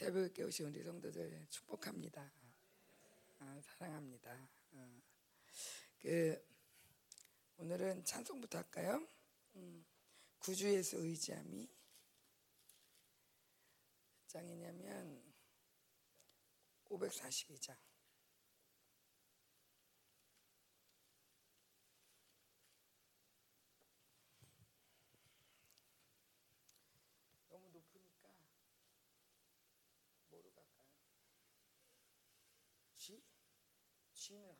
새벽에 오신 우리 성도들 축복합니다. 아, 사랑합니다. 어. 그 오늘은 찬송부터 할까요? 음, 구주에서 의지함이 몇 장이냐면 542장. Chine.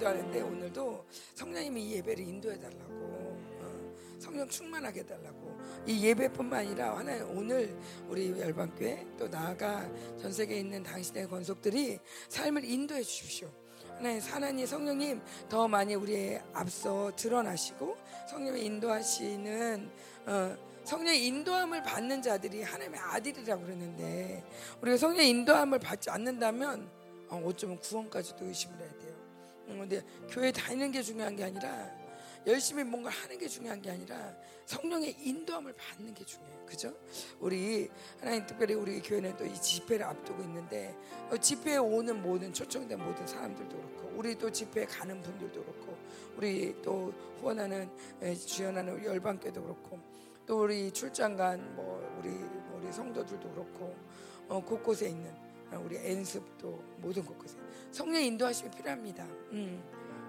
기도하는데 오늘도 성령님이 이 예배를 인도해 달라고 어, 성령 충만하게 해달라고 이 예배뿐만 아니라 하나님 오늘 우리 열방교회 또 나아가 전 세계에 있는 당신의 권속들이 삶을 인도해 주십시오. 하나님 하나님 성령님 더 많이 우리의 앞서 드러나시고 성령의 인도하시는 어, 성령의 인도함을 받는 자들이 하나님의 아들이라고 그러는데 우리가 성령의 인도함을 받지 않는다면 어, 어쩌면 구원까지도 의심을 해야. 음, 근데 교회 다니는 게 중요한 게 아니라 열심히 뭔가 하는 게 중요한 게 아니라 성령의 인도함을 받는 게 중요해요. 그죠? 우리 하나님 특별히 우리 교회는 또 이 집회를 앞두고 있는데 어, 집회에 오는 모든 초청된 모든 사람들도 그렇고 우리 또 집회에 가는 분들도 그렇고 우리 또 후원하는 에, 주연하는 열방교도 그렇고 또 우리 출장 간 뭐 우리 우리 성도들도 그렇고 어, 곳곳에 있는 우리 엔습도 모든 곳곳에 성령 인도하심이 필요합니다. 음.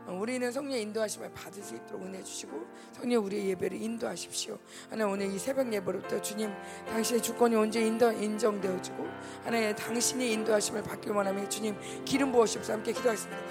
우리는 성령 인도하심을 받을 수 있도록 은혜 주시고 성령 우리의 예배를 인도하십시오. 하나님 오늘 이 새벽 예배로부터 주님 당신의 주권이 언제 인도, 인정되어지고 하나님 당신의 인도하심을 받기 원하며 주님 기름 부으십사 함께 기도하겠습니다.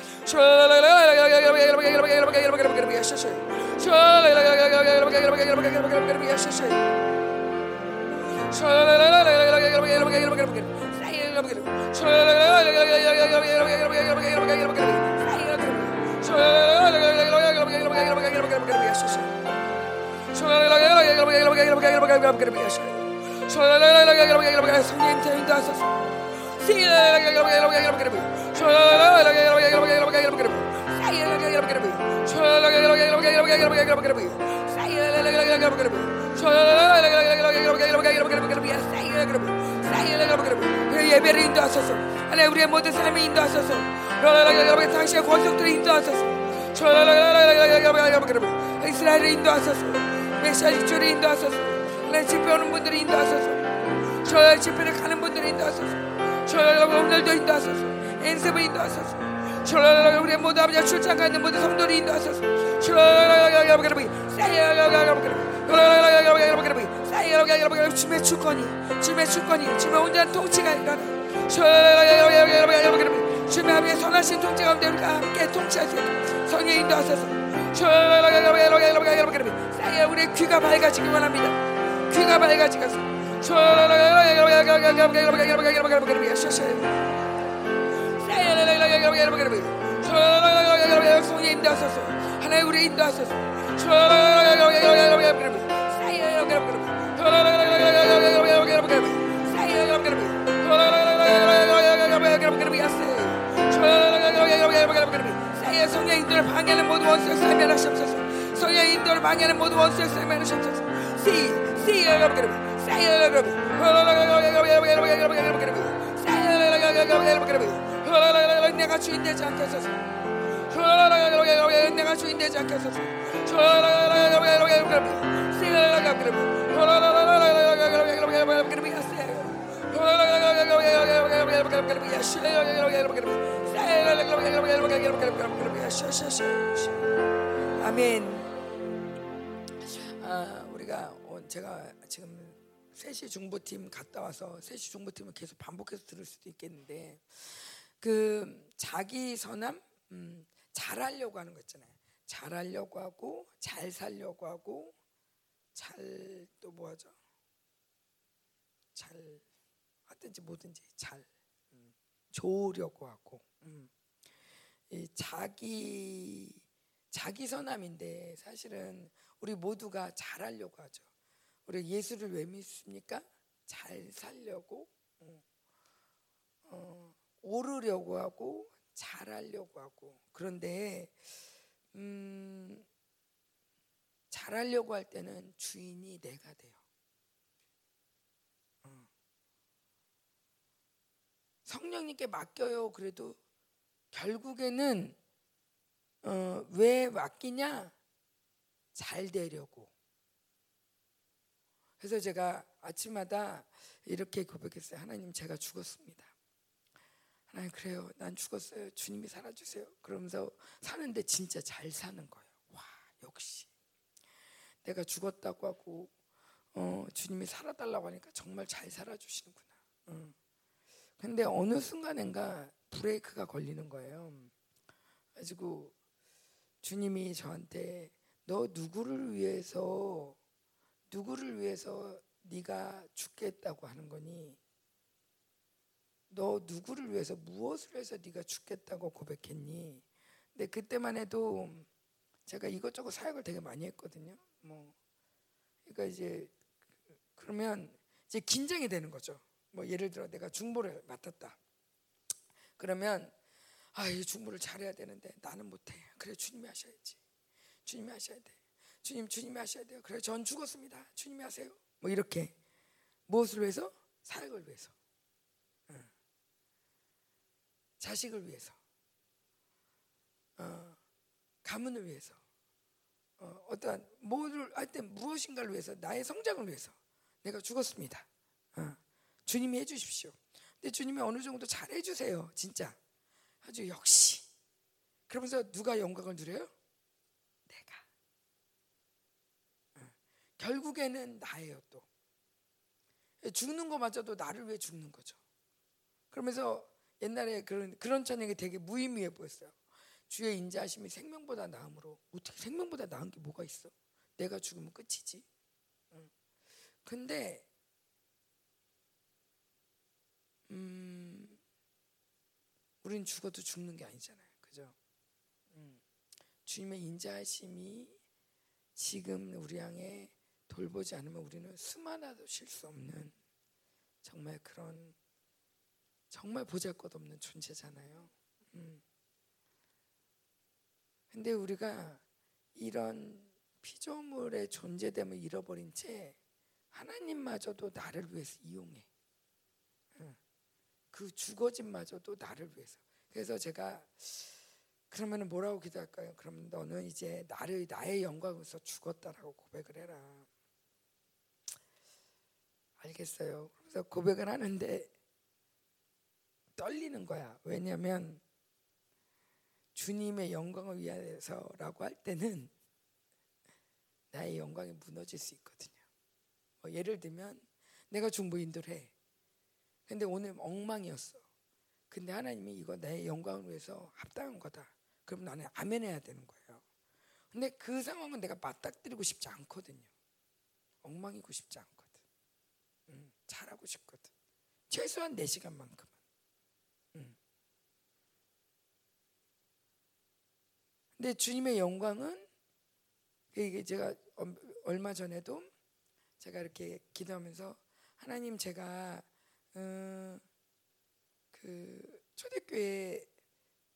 Say it, 예배를 인도하소서. 하나님 우리의 모든 삶을 인도하소서. 당신의 권속들을 인도하소서 이스라엘을 인도하소서 메시아 직주를 인도하소서 하나님 집회 오는 분들을 인도하소서 저 집회를 가는 분들을 인도하소서 오늘도 인도하소서 엔습을 인도하소서 우리 모두 아버지 출장 가는 모든 성도를 인도하소서 주의 주권이 주의 주권이 주의 온전한 통치가 일어나 주의 아버지의 선하신 통치 가운데 우리가 함께 통치하세요 성령 인도하소서 우리의 귀가 밝아지기 원합니다 귀가 밝아지겠어 성령 인도하소서 하나님 우리 인도하소서 성령 인도를 방해하는 모든 원수의 삶을 하시옵소서 성령 인도를 방해하는 모든 원수의 삶을 하시옵소서 See, see, 내가 주인 되지 않게 하소서 내가 주인 되지 않게 하소서 아멘. 아, 우리가 제가 지금 3시 중보팀 갔다 와서 3시 중보팀을 계속 반복해서 들을 수도 있겠는데 그 자기 선함 음, 잘하려고 하는 거 있잖아요. 잘하려고 하고 잘 살려고 하고 잘 또 뭐하죠? 잘 하든지 뭐든지 잘 음, 좋으려고 하고 음. 이 자기 자기 선함인데 사실은 우리 모두가 잘하려고 하죠. 우리 예수를 왜 믿습니까? 잘 살려고 어, 어, 오르려고 하고 잘하려고 하고 그런데 음, 잘하려고 할 때는 주인이 내가 돼요. 어. 성령님께 맡겨요. 그래도 결국에는 어, 왜 맡기냐? 잘 되려고. 그래서 제가 아침마다 이렇게 고백했어요. 하나님 제가 죽었습니다. 하나님 그래요. 난 죽었어요. 주님이 살아주세요. 그러면서 사는데 진짜 잘 사는 거예요. 와 역시 내가 죽었다고 하고 어, 주님이 살아달라고 하니까 정말 잘 살아주시는구나. 어. 근데 어느 순간인가 브레이크가 걸리는 거예요. 가지고 주님이 저한테 너 누구를 위해서 누구를 위해서 네가 죽겠다고 하는 거니? 너 누구를 위해서 무엇을 해서 네가 죽겠다고 고백했니? 근데 그때만 해도 제가 이것저것 사역을 되게 많이 했거든요. 뭐 그러니까 이제 그러면 이제 긴장이 되는 거죠. 뭐 예를 들어 내가 중보를 맡았다. 그러면 아, 이 중보를 잘해야 되는데 나는 못해. 그래 주님이 하셔야지. 주님이 하셔야 돼. 주님 주님이 하셔야 돼요. 그래 전 죽었습니다. 주님이 하세요. 뭐 이렇게 무엇을 위해서? 사역을 위해서. 어. 자식을 위해서. 어. 가문을 위해서. 어, 떠한 뭐를 할때 무엇인가를 위해서 나의 성장을 위해서 내가 죽었습니다. 어. 주님이 해주십시오. 근데 주님이 어느 정도 잘 해주세요. 진짜 아주 역시. 그러면서 누가 영광을 누려요? 결국에는 나예요 또. 죽는 거마저도 나를 위해 죽는 거죠. 그러면서 옛날에 그런 그런 찬양이 되게 무의미해 보였어요. 주의 인자하심이 생명보다 나음으로 어떻게 생명보다 나은 게 뭐가 있어? 내가 죽으면 끝이지. 근데 음, 우린 죽어도 죽는 게 아니잖아요, 그죠? 음, 주님의 인자하심이 지금 우리 향해 돌보지 않으면 우리는 숨 하나도 쉴 수 없는 정말 그런 정말 보잘것없는 존재잖아요. 음. 근데 우리가 이런 피조물의 존재됨을 잃어버린 채 하나님마저도 나를 위해서 이용해. 그 죽어짐마저도 나를 위해서. 그래서 제가 그러면 뭐라고 기도할까요? 그럼 너는 이제 나를 나의 영광에서 죽었다라고 고백을 해라. 알겠어요. 그래서 고백을 하는데 떨리는 거야. 왜냐하면 주님의 영광을 위해서라고 할 때는 나의 영광이 무너질 수 있거든요. 뭐 예를 들면 내가 중보 인도를 해. 근데 오늘 엉망이었어. 근데 하나님이 이거 내 영광을 위해서 합당한 거다. 그럼 나는 아멘 해야 되는 거예요. 근데 그 상황은 내가 맞닥뜨리고 싶지 않거든요. 엉망이고 싶지 않거든. 음, 잘하고 싶거든. 최소한 4시간만큼은. 음. 근데 주님의 영광은 이게 제가 얼마 전에도 제가 이렇게 기도하면서 하나님 제가 음, 그 초대교회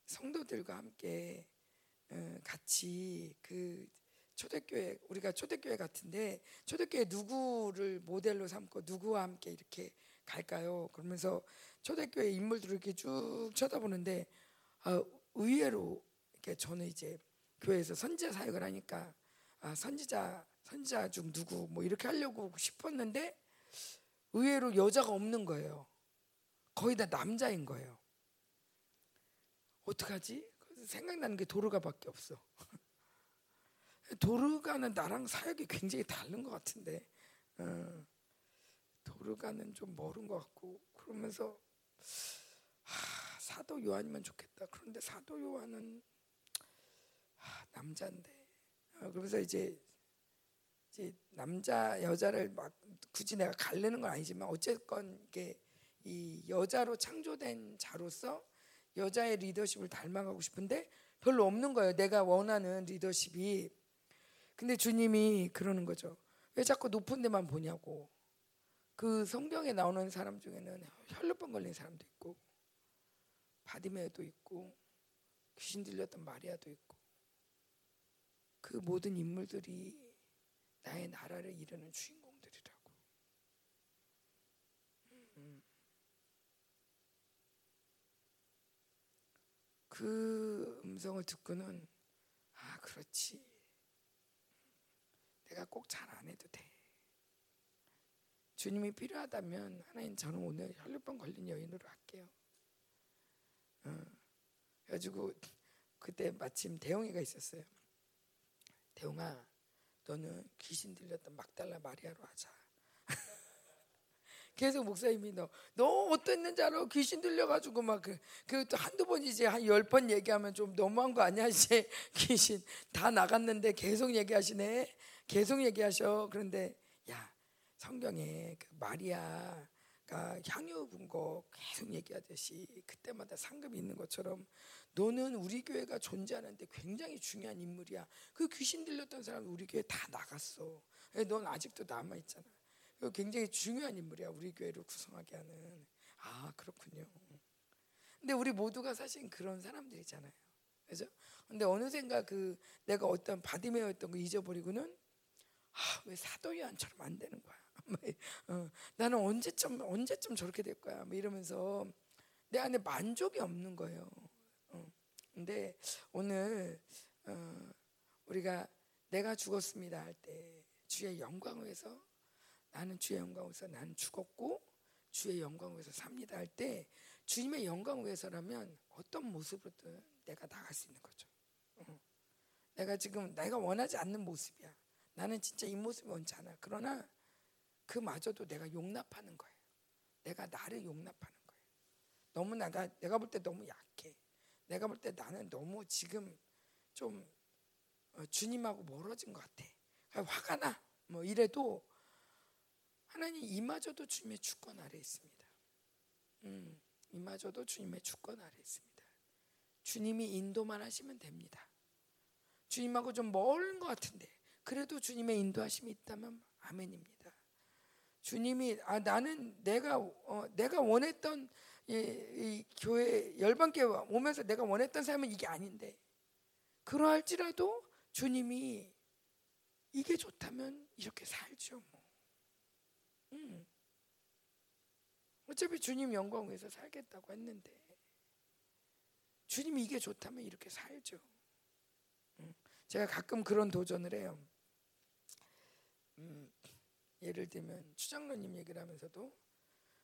성도들과 함께 음, 같이 그 초대교회 우리가 초대교회 같은데 초대교회 누구를 모델로 삼고 누구와 함께 이렇게 갈까요? 그러면서 초대교회 인물들을 이렇게 쭉 쳐다보는데 아, 의외로 저는 이제 교회에서 선지자 사역을 하니까 아, 선지자 선지자 중 누구 뭐 이렇게 하려고 싶었는데 의외로 여자가 없는 거예요. 거의 다 남자인 거예요. 어떡하지? 생각나는 게 도르가밖에 없어. 도르가는 나랑 사역이 굉장히 다른 것 같은데 어, 도르가는 좀 멀은 것 같고 그러면서 하, 사도 요한이면 좋겠다. 그런데 사도 요한은 하, 남자인데 어, 그래서 이제 이제 남자 여자를 막 굳이 내가 갈르는 건 아니지만 어쨌건 이게 이 여자로 창조된 자로서 여자의 리더십을 닮아가고 싶은데 별로 없는 거예요. 내가 원하는 리더십이. 근데 주님이 그러는 거죠. 왜 자꾸 높은 데만 보냐고. 그 성경에 나오는 사람 중에는 혈루병 걸린 사람도 있고 바디메도 있고 귀신 들렸던 마리아도 있고 그 모든 인물들이 나의 나라를 이루는 주인공들이라고. 음. 그 음성을 듣고는 아 그렇지. 내가 꼭 잘 안 해도 돼. 주님이 필요하다면 하나님 저는 오늘 혈류병 걸린 여인으로 할게요. 어. 그래가지고 그때 마침 대용이가 있었어요. 대용아 너는 귀신 들렸던 막달라 마리아로 하자. 계속 목사님이 너, 너 어땠는지 알아? 귀신 들려가지고 막 그, 그또 한두 번이지 한열 번 얘기하면 좀 너무한 거 아니야? 이제 귀신 다 나갔는데 계속 얘기하시네. 계속 얘기하셔. 그런데 야, 성경에 그 마리아 그러니까 향유 분거 계속 얘기하듯이 그때마다 상급이 있는 것처럼 너는 우리 교회가 존재하는데 굉장히 중요한 인물이야. 그 귀신 들렸던 사람 우리 교회 다 나갔어. 넌 아직도 남아 있잖아. 굉장히 중요한 인물이야. 우리 교회를 구성하게 하는. 아 그렇군요. 근데 우리 모두가 사실 그런 사람들이잖아요. 그죠? 근데 어느샌가 그 내가 어떤 바디메어였던 거 잊어버리고는 아, 왜 사도 요한처럼 안 되는 거야. 뭐, 어, 나는 언제쯤 언제쯤 저렇게 될 거야. 뭐 이러면서 내 안에 만족이 없는 거예요. 어. 근데 오늘 어, 우리가 내가 죽었습니다 할 때 주의 영광을 위해서 나는 주의 영광을 위해서 나는 죽었고 주의 영광을 위해서 삽니다 할 때 주님의 영광을 위해서라면 어떤 모습으로든 내가 나갈 수 있는 거죠. 어. 내가 지금 내가 원하지 않는 모습이야. 나는 진짜 이 모습이 원치 않아. 그러나 그마저도 내가 용납하는 거예요. 내가 나를 용납하는 거예요. 너무 나가 내가 볼 때 너무 약해. 내가 볼 때 나는 너무 지금 좀 어, 주님하고 멀어진 것 같아. 화가 나. 뭐 이래도 하나님 이마저도 주님의 주권 아래 있습니다. 음, 이마저도 주님의 주권 아래 있습니다. 주님이 인도만 하시면 됩니다. 주님하고 좀 멀은 것 같은데 그래도 주님의 인도하심이 있다면 아멘입니다. 주님이 아 나는 내가 어, 내가 원했던 이, 이 교회 열방교회 오면서 내가 원했던 삶은 이게 아닌데 그러할지라도 주님이 이게 좋다면 이렇게 살죠. 뭐. 음. 어차피 주님 영광 위해서 살겠다고 했는데 주님이 이게 좋다면 이렇게 살죠. 음. 제가 가끔 그런 도전을 해요. 음, 예를 들면 추장로님 얘기를 하면서도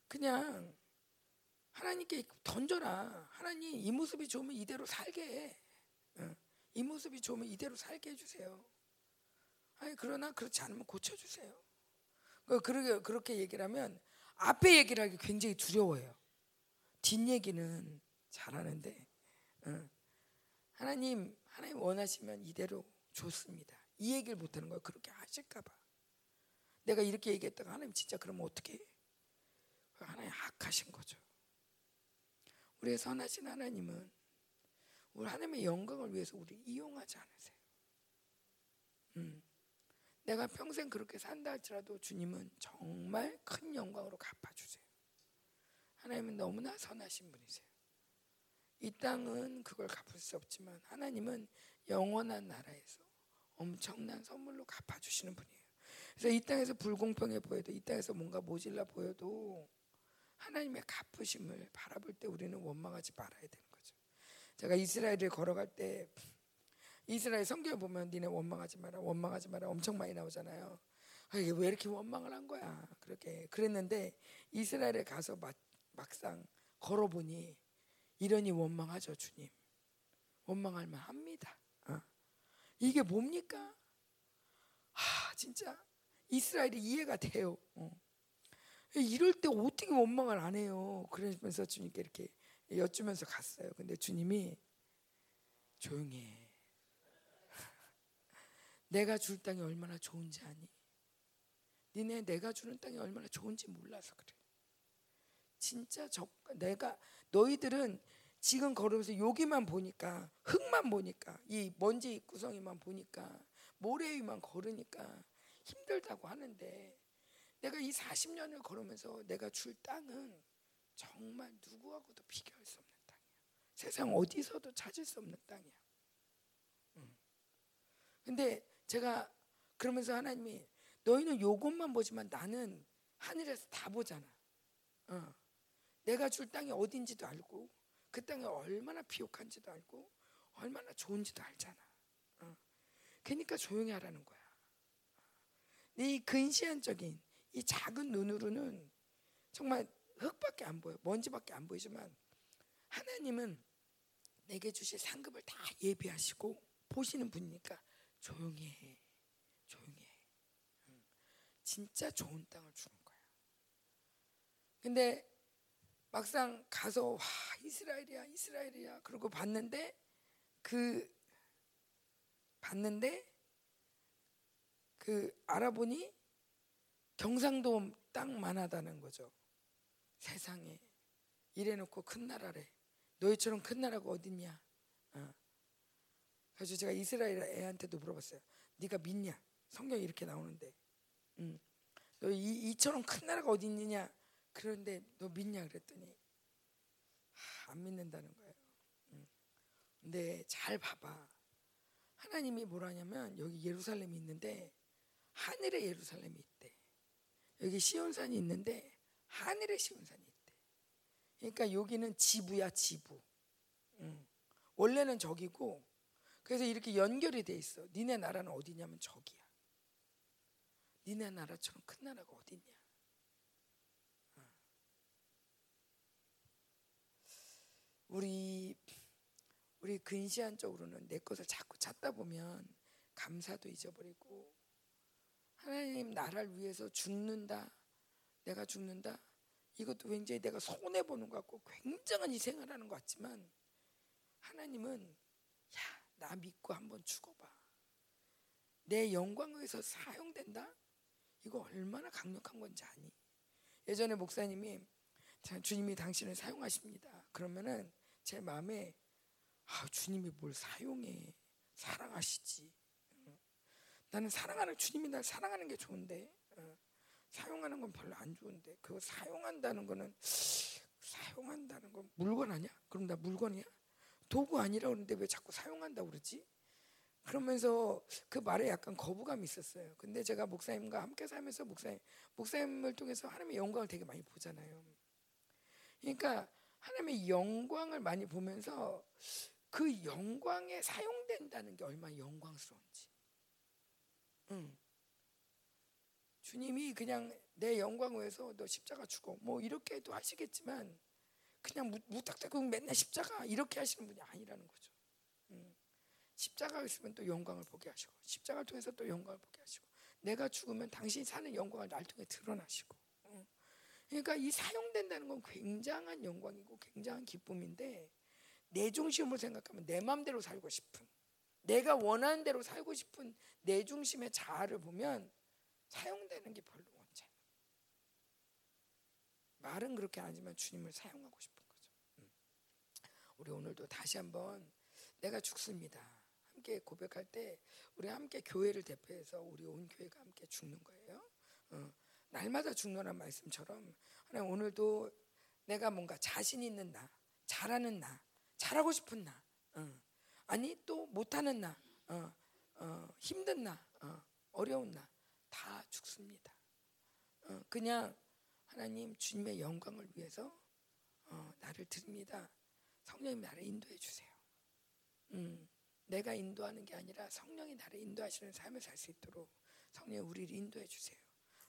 그냥 하나님께 던져라. 하나님 이 모습이 좋으면 이대로 살게 해. 어. 이 모습이 좋으면 이대로 살게 해주세요. 아니 그러나 그렇지 않으면 고쳐주세요. 그, 그렇게 그렇게 얘기를 하면 앞에 얘기를 하기 굉장히 두려워요. 뒷 얘기는 잘하는데 어. 하나님 하나님 원하시면 이대로 좋습니다. 이 얘기를 못하는 거예요. 그렇게 하실까봐. 내가 이렇게 얘기했다가 하나님 진짜 그러면 어떻게? 하나님 악하신 거죠. 우리의 선하신 하나님은 우리 하나님의 영광을 위해서 우리 이용하지 않으세요. 음. 내가 평생 그렇게 산다 할지라도 주님은 정말 큰 영광으로 갚아주세요. 하나님은 너무나 선하신 분이세요. 이 땅은 그걸 갚을 수 없지만 하나님은 영원한 나라에서 엄청난 선물로 갚아주시는 분이에요. 그래서 이 땅에서 불공평해 보여도 이 땅에서 뭔가 모질라 보여도 하나님의 갚으심을 바라볼 때 우리는 원망하지 말아야 되는 거죠. 제가 이스라엘을 걸어갈 때 이스라엘 성경을 보면 니네 원망하지 마라 원망하지 마라 엄청 많이 나오잖아요. 아, 이게 왜 이렇게 원망을 한 거야? 그렇게 그랬는데 이스라엘에 가서 막, 막상 걸어보니 이러니 원망하죠 주님. 원망할 만합니다. 어. 이게 뭡니까? 아 진짜 이스라엘이 이해가 돼요. 어. 이럴 때 어떻게 원망을 안 해요? 그러면서 주님께 이렇게 여쭈면서 갔어요. 근데 주님이 조용히 해. 내가 줄 땅이 얼마나 좋은지 아니? 니네 내가 주는 땅이 얼마나 좋은지 몰라서 그래. 진짜 적 내가 너희들은 지금 걸으면서 여기만 보니까 흙만 보니까 이 먼지 구성이만 보니까 모래 위만 걸으니까 힘들다고 하는데 내가 이 40년을 걸으면서 내가 줄 땅은 정말 누구하고도 비교할 수 없는 땅이야. 세상 어디서도 찾을 수 없는 땅이야. 응. 근데 제가 그러면서 하나님이 너희는 요것만 보지만 나는 하늘에서 다 보잖아. 어. 내가 줄 땅이 어딘지도 알고 그 땅이 얼마나 비옥한지도 알고 얼마나 좋은지도 알잖아. 어. 그러니까 조용히 하라는 거야. 이 근시안적인 이 작은 눈으로는 정말 흙밖에 안 보여, 먼지밖에 안 보이지만 하나님은 내게 주실 상급을 다 예비하시고 보시는 분이니까 조용히 해, 조용히 해. 진짜 좋은 땅을 주는 거야. 근데 막상 가서 와 이스라엘이야, 이스라엘이야. 그러고 봤는데 그 봤는데 그 알아보니 경상도 땅만 하다는 거죠. 세상에 이래놓고 큰 나라래. 너희처럼 큰 나라가 어딨냐? 어. 그래서 제가 이스라엘 애한테도 물어봤어요. 네가 믿냐? 성경이 이렇게 나오는데, 응. 너 이, 이처럼 큰 나라가 어디 있느냐? 그런데 너 믿냐? 그랬더니 하, 안 믿는다는 거예요. 응. 근데 잘 봐봐. 하나님이 뭐라냐면 여기 예루살렘이 있는데 하늘에 예루살렘이 있대. 여기 시온산이 있는데 하늘에 시온산이 있대. 그러니까 여기는 지부야 지부. 응. 원래는 저기고 그래서 이렇게 연결이 돼 있어. 니네 나라는 어디냐면 저기야. 니네 나라처럼 큰 나라가 어딨냐? 어. 우리 우리 근시안적으로는 내 것을 자꾸 찾다 보면 감사도 잊어버리고 하나님 나라를 위해서 죽는다. 내가 죽는다. 이것도 굉장히 내가 손해 보는 것 같고 굉장한 희생을 하는 것 같지만 하나님은 야, 나 믿고 한번 죽어 봐. 내 영광을 위해서 사용된다? 이거 얼마나 강력한 건지 아니? 예전에 목사님이 주님이 당신을 사용하십니다. 그러면은 제 마음에 아, 주님이 뭘 사용해? 사랑하시지. 나는 사랑하는 주님이 날 사랑하는 게 좋은데 어, 사용하는 건 별로 안 좋은데 그거 사용한다는 거는 사용한다는 건 물건 아니야? 그럼 나 물건이야? 도구 아니라 그러는데 왜 자꾸 사용한다 그러지? 그러면서 그 말에 약간 거부감이 있었어요. 근데 제가 목사님과 함께 살면서 목사님 목사님을 통해서 하나님의 영광을 되게 많이 보잖아요. 그러니까 하나님의 영광을 많이 보면서 그 영광에 사용된다는 게 얼마나 영광스러운지. 응. 주님이 그냥 내 영광 위해서 너 십자가 죽어 뭐 이렇게도 하시겠지만 그냥 무탁탁 맨날 십자가 이렇게 하시는 분이 아니라는 거죠. 응. 십자가 있으면 또 영광을 보게 하시고 십자가를 통해서 또 영광을 보게 하시고 내가 죽으면 당신이 사는 영광을 날 통해 드러나시고 그러니까 이 사용된다는 건 굉장한 영광이고 굉장한 기쁨인데 내 중심으로 생각하면 내 마음대로 살고 싶은 내가 원하는 대로 살고 싶은 내 중심의 자아를 보면 사용되는 게 별로 않아. 말은 그렇게 하지만 주님을 사용하고 싶은 거죠. 음. 우리 오늘도 다시 한번 내가 죽습니다. 함께 고백할 때 우리 함께 교회를 대표해서 우리 온 교회가 함께 죽는 거예요. 어. 날마다 죽노란 말씀처럼 하나님 오늘도 내가 뭔가 자신 있는 나, 잘하는 나, 잘하고 싶은 나, 어. 아니 또 못하는 나, 어, 어, 힘든 나, 어, 려운 나, 다 죽습니다. 어, 그냥 하나님 주님의 영광을 위해서 어, 나를 드립니다. 성령님 나를 인도해 주세요. 음, 내가 인도하는 게 아니라 성령이 나를 인도하시는 삶을 살 수 있도록 성령 우리를 인도해 주세요.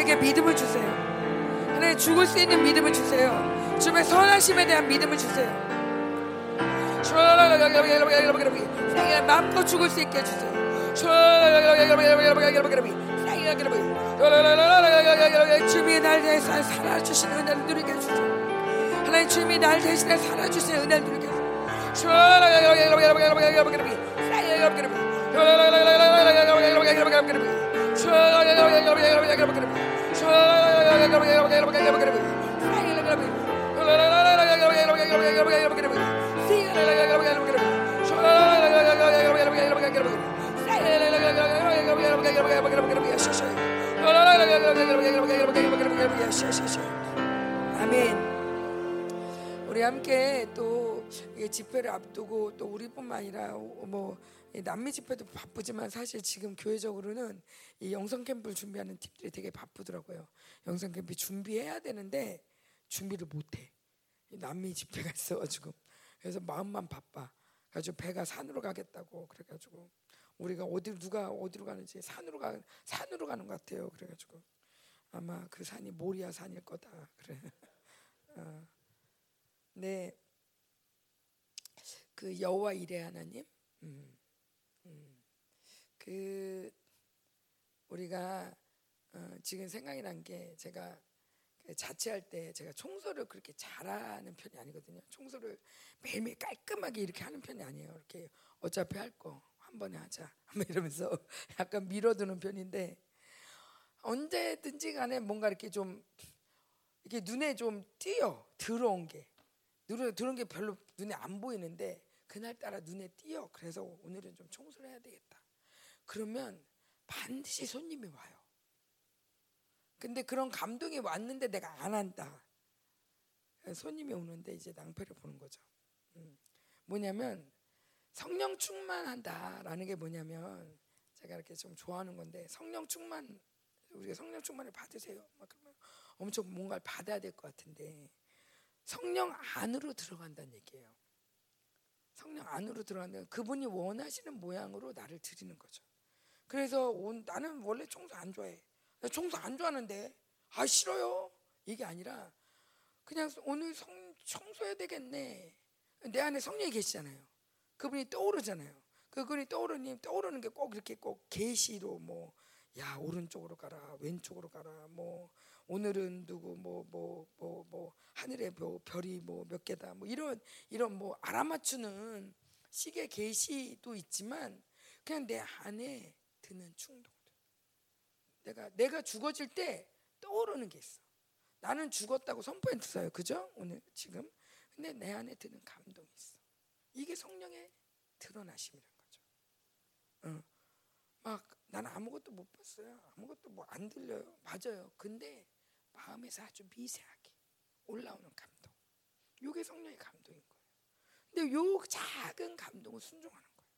우리에게 믿음을 주세요. 하나님 죽을 수 있는 믿음을 주세요. 주님의 선하심에 대한 믿음을 주세요. 마음껏 죽을 수 있게 해주세요. 주님이 날 대신 살아주시는 은혜를 누리게 해주세요. 하나님 주님이 날 대신에 살아주시는 은혜를 누리게 해주세요. 아멘. 우리 함께 또 집회를 앞두고 또 우리뿐만 아니라 뭐 남미 집회도 바쁘지만 사실 지금 교회적으로는 이 영성 캠프를 준비하는 팀들이 되게 바쁘더라고요. 영성 캠프 준비해야 되는데 준비를 못해. 남미 집회가 있어가지고 그래서 마음만 바빠. 가지고 배가 산으로 가겠다고 그래가지고 우리가 어디 누가 어디로 가는지 산으로 가 산으로 가는 것 같아요. 그래가지고 아마 그 산이 모리아 산일 거다. 그래. 어. 네. 그 여호와 이레 하나님. 음. 그 우리가 어, 지금 생각이 난 게 제가 그 자취할 때 제가 청소를 그렇게 잘하는 편이 아니거든요. 청소를 매일매일 깔끔하게 이렇게 하는 편이 아니에요. 이렇게 어차피 할 거 한 번에 하자. 이러면서 약간 밀어두는 편인데 언제든지 간에 뭔가 이렇게 좀 이렇게 눈에 좀 띄어 들어온 게 눈에 들어온 게 별로 눈에 안 보이는데 그날 따라 눈에 띄어. 그래서 오늘은 좀 청소를 해야 되겠다. 그러면 반드시 손님이 와요. 근데 그런 감동이 왔는데 내가 안 한다. 손님이 오는데 이제 낭패를 보는 거죠. 음. 뭐냐면 성령 충만한다라는 게 뭐냐면 제가 이렇게 좀 좋아하는 건데 성령 충만 우리가 성령 충만을 받으세요. 막 그러면 엄청 뭔가를 받아야 될 것 같은데 성령 안으로 들어간다는 얘기예요. 성령 안으로 들어간다. 그분이 원하시는 모양으로 나를 드리는 거죠. 그래서 온, 나는 원래 청소 안 좋아해. 청소 안 좋아하는데 아 싫어요. 이게 아니라 그냥 오늘 성, 청소해야 되겠네. 내 안에 성령이 계시잖아요. 그분이 떠오르잖아요. 그분이 떠오르니 떠오르는 게 꼭 이렇게 꼭 계시로 뭐 야 오른쪽으로 가라 왼쪽으로 가라 뭐 오늘은 누구 뭐 뭐 뭐 뭐 하늘에 뭐 별이 뭐 몇 개다 뭐 이런 이런 뭐 알아맞추는 시계 계시도 있지만 그냥 내 안에 드는 충동들 내가 내가 죽어질 때 떠오르는 게 있어 나는 죽었다고 선포했어요 그죠 오늘 지금 근데 내 안에 드는 감동이 있어 이게 성령의 드러나심이란 거죠 어. 막 나는 아무것도 못 봤어요. 아무것도 뭐 안 들려요. 맞아요. 근데 마음에서 아주 미세하게 올라오는 감동. 요게 성령의 감동인 거예요. 근데 요 작은 감동을 순종하는 거예요.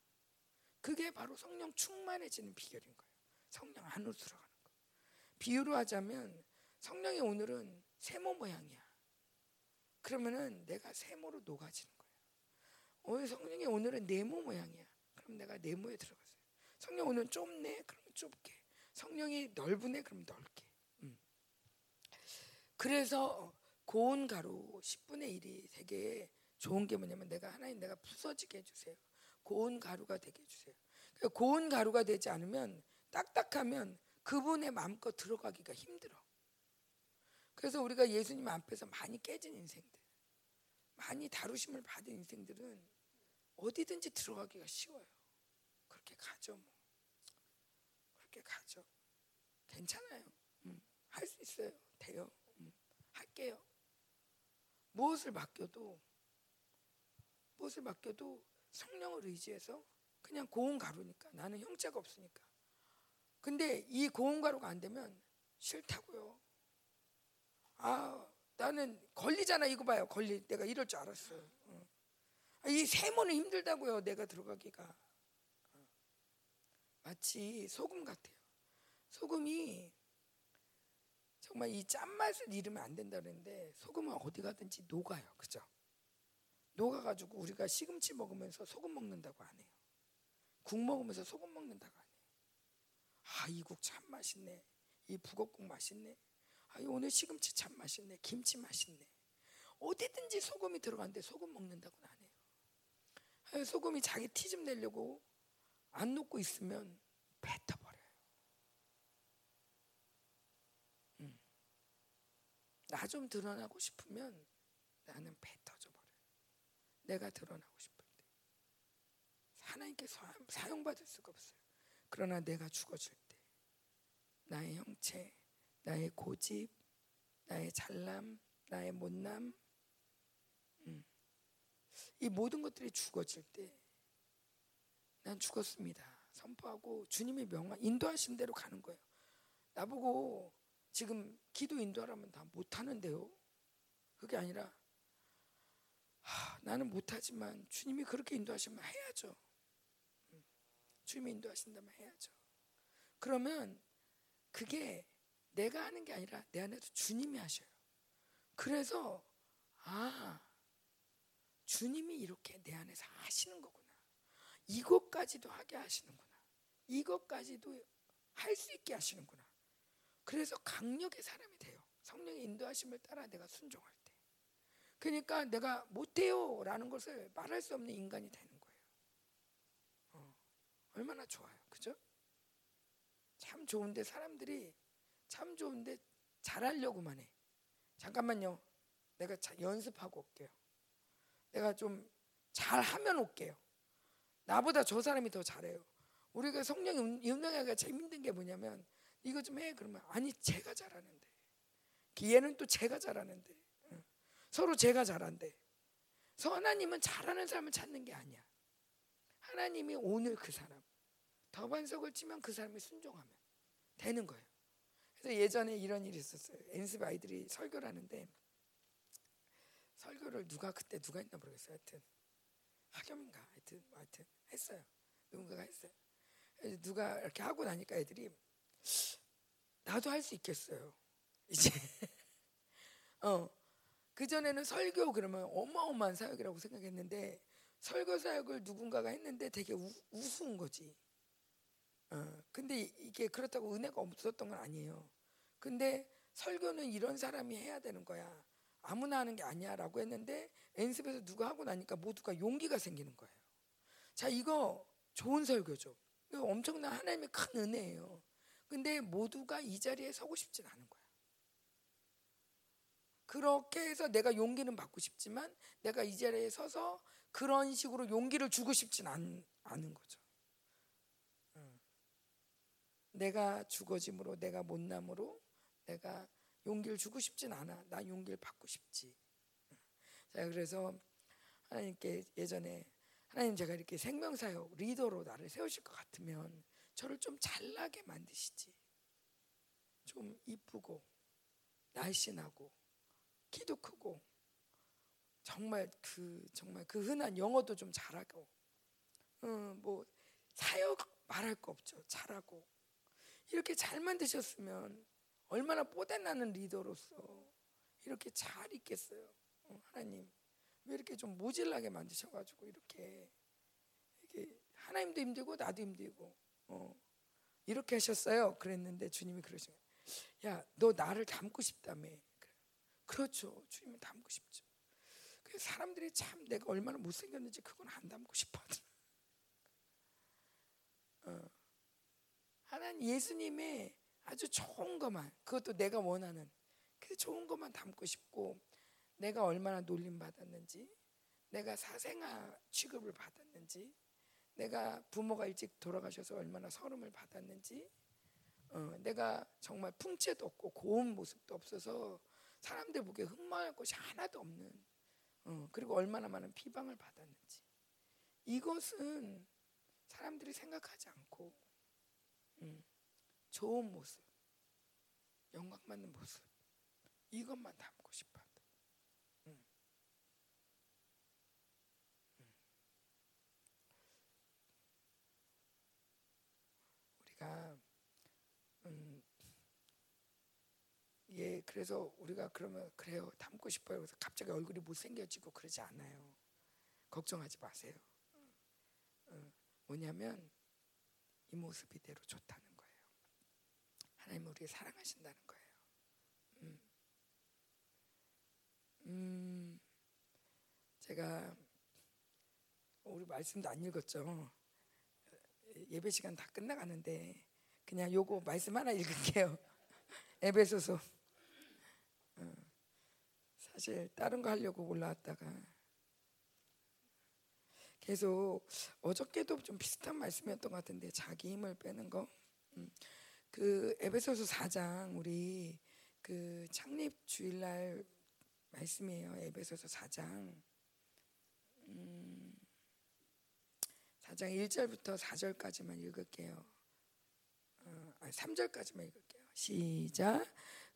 그게 바로 성령 충만해지는 비결인 거예요. 성령 안으로 들어가는 거예요. 비유로 하자면 성령이 오늘은 세모 모양이야. 그러면은 내가 세모로 녹아지는 거예요. 오늘 성령이 오늘은 네모 모양이야. 그럼 내가 네모에 들어가세요. 성령 오늘 좁네? 그러면 좁게. 성령이 넓으네? 그럼 넓게. 음. 그래서 고운 가루 10분의 1이 되게 좋은 게 뭐냐면 내가 하나님 내가 부서지게 해주세요. 고운 가루가 되게 해주세요. 그러니까 고운 가루가 되지 않으면 딱딱하면 그분의 마음껏 들어가기가 힘들어. 그래서 우리가 예수님 앞에서 많이 깨진 인생들, 많이 다루심을 받은 인생들은 어디든지 들어가기가 쉬워요. 그렇게 가죠 뭐. 그렇게 가죠. 괜찮아요. 음, 할수 있어요. 돼요. 음, 할게요. 무엇을 맡겨도 무엇을 맡겨도 성령을 의지해서 그냥 고운 가루니까 나는 형체가 없으니까. 근데 이 고운 가루가 안 되면 싫다고요. 아 나는 걸리잖아 이거 봐요 걸리 내가 이럴 줄 알았어요. 어. 아, 이 세모는 힘들다고요 내가 들어가기가. 마치 소금 같아요. 소금이 정말 이 짠맛을 잃으면 안 된다 그랬는데 소금은 어디 가든지 녹아요. 그죠? 녹아가지고 우리가 시금치 먹으면서 소금 먹는다고 안 해요. 국 먹으면서 소금 먹는다고 안 해요. 아, 이 국 참 맛있네. 이 북엇국 맛있네. 아, 오늘 시금치 참 맛있네. 김치 맛있네. 어디든지 소금이 들어가는데 소금 먹는다고는 안 해요. 소금이 자기 티 좀 내려고 안 녹고 있으면 뱉어버려요. 음. 나 좀 드러나고 싶으면 나는 뱉어져 버려요. 내가 드러나고 싶을 때. 하나님께 사용받을 수가 없어요. 그러나 내가 죽어질 때 나의 형체, 나의 고집, 나의 잘남, 나의 못남 음. 이 모든 것들이 죽어질 때 난 죽었습니다. 선포하고 주님의 명화 인도하신 대로 가는 거예요. 나보고 지금 기도 인도하라면 다 못하는데요. 그게 아니라 하, 나는 못하지만 주님이 그렇게 인도하시면 해야죠. 음, 주님이 인도하신다면 해야죠. 그러면 그게 내가 하는 게 아니라 내 안에서 주님이 하셔요. 그래서 아 주님이 이렇게 내 안에서 하시는 거구나. 이것까지도 하게 하시는구나. 이것까지도 할 수 있게 하시는구나. 그래서 강력의 사람이 돼요. 성령의 인도하심을 따라 내가 순종할 때. 그러니까 내가 못해요 라는 것을 말할 수 없는 인간이 되는 거예요. 어, 얼마나 좋아요. 그죠? 참 좋은데 사람들이 참 좋은데 잘하려고만 해. 잠깐만요. 내가 연습하고 올게요. 내가 좀 잘하면 올게요. 나보다 저 사람이 더 잘해요. 우리가 성령이 운영하기가 재밌는 게 뭐냐면 이거 좀 해 그러면 아니 제가 잘하는데 얘는 또 제가 잘하는데 서로 제가 잘한대. 그래서 하나님은 잘하는 사람을 찾는 게 아니야. 하나님이 오늘 그 사람 더 반석을 치면 그 사람이 순종하면 되는 거예요. 그래서 예전에 이런 일이 있었어요. 엔습 아이들이 설교를 하는데 설교를 누가 그때 누가 했나 모르겠어요. 하여튼 학염인가 하여튼 뭐 하여튼 했어요. 누군가가 했어요. 누가 이렇게 하고 나니까 애들이 나도 할 수 있겠어요. 이제 어 그 전에는 설교 그러면 어마어마한 사역이라고 생각했는데 설교 사역을 누군가가 했는데 되게 우, 우스운 거지. 어 근데 이게 그렇다고 은혜가 없었던 건 아니에요. 근데 설교는 이런 사람이 해야 되는 거야. 아무나 하는 게 아니야라고 했는데 연습에서 누가 하고 나니까 모두가 용기가 생기는 거예요. 자, 이거 좋은 설교죠. 이거 엄청난 하나님의 큰 은혜예요. 근데 모두가 이 자리에 서고 싶진 않은 거야. 그렇게 해서 내가 용기는 받고 싶지만 내가 이 자리에 서서 그런 식으로 용기를 주고 싶진 않, 않은 거죠. 내가 죽어짐으로 내가 못남으로 내가 용기를 주고 싶진 않아. 나 용기를 받고 싶지. 자, 그래서 하나님께 예전에 하나님 제가 이렇게 생명사역 리더로 나를 세우실 것 같으면 저를 좀 잘나게 만드시지. 좀 이쁘고 날씬하고 키도 크고 정말 그 정말 그 흔한 영어도 좀 잘하고 어, 뭐 사역 말할 거 없죠. 잘하고 이렇게 잘 만드셨으면 얼마나 뽀대나는 리더로서 이렇게 잘 있겠어요. 어, 하나님 왜 이렇게 좀 모질라게 만드셔가지고 이렇게 이게 하나님도 힘들고 나도 힘들고 어, 이렇게 하셨어요. 그랬는데 주님이 그러시면 야 너 나를 닮고 싶다며. 그렇죠. 주님을 닮고 싶죠. 그 사람들이 참 내가 얼마나 못생겼는지 그건 안 닮고 싶어하더라. 어. 하나님 예수님의 아주 좋은 것만 그것도 내가 원하는 그 좋은 것만 담고 싶고 내가 얼마나 놀림 받았는지 내가 사생아 취급을 받았는지 내가 부모가 일찍 돌아가셔서 얼마나 서름을 받았는지 어, 내가 정말 풍채도 없고 고운 모습도 없어서 사람들 보기에 흠모할 것이 하나도 없는 어, 그리고 얼마나 많은 비방을 받았는지. 이것은 사람들이 생각하지 않고 음, 좋은 모습, 영광 받는 모습 이것만 담고 싶어. 음. 음. 우리가 음, 예 그래서 우리가 그러면 그래요 담고 싶어요. 그래서 갑자기 얼굴이 못생겨지고 그러지 않아요. 걱정하지 마세요. 어, 뭐냐면 이 모습 이대로 좋다는 거예요. 하나님 우리 사랑하신다는 거예요. 음. 음, 제가 우리 말씀도 안 읽었죠. 예배 시간 다 끝나가는데 그냥 요거 말씀 하나 읽을게요. 에베소서. 어, 사실 다른 거 하려고 올라왔다가 계속 어저께도 좀 비슷한 말씀이었던 것 같은데 자기 힘을 빼는 거. 음. 그 에베소서 4장 우리 그 창립 주일날 말씀이에요. 에베소서 4장. 음. 4장 1절부터 4절까지만 읽을게요. 어, 3절까지만 읽을게요. 시작.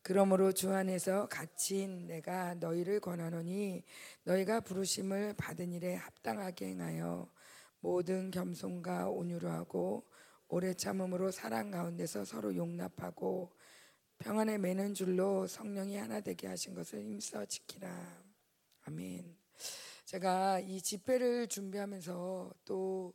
그러므로 주 안에서 갇힌 내가 너희를 권하노니 너희가 부르심을 받은 일에 합당하게 행하여 모든 겸손과 온유로 하고 오래 참음으로 사랑 가운데서 서로 용납하고 평안에 매는 줄로 성령이 하나 되게 하신 것을 힘써 지키라. 아멘. 제가 이 집회를 준비하면서 또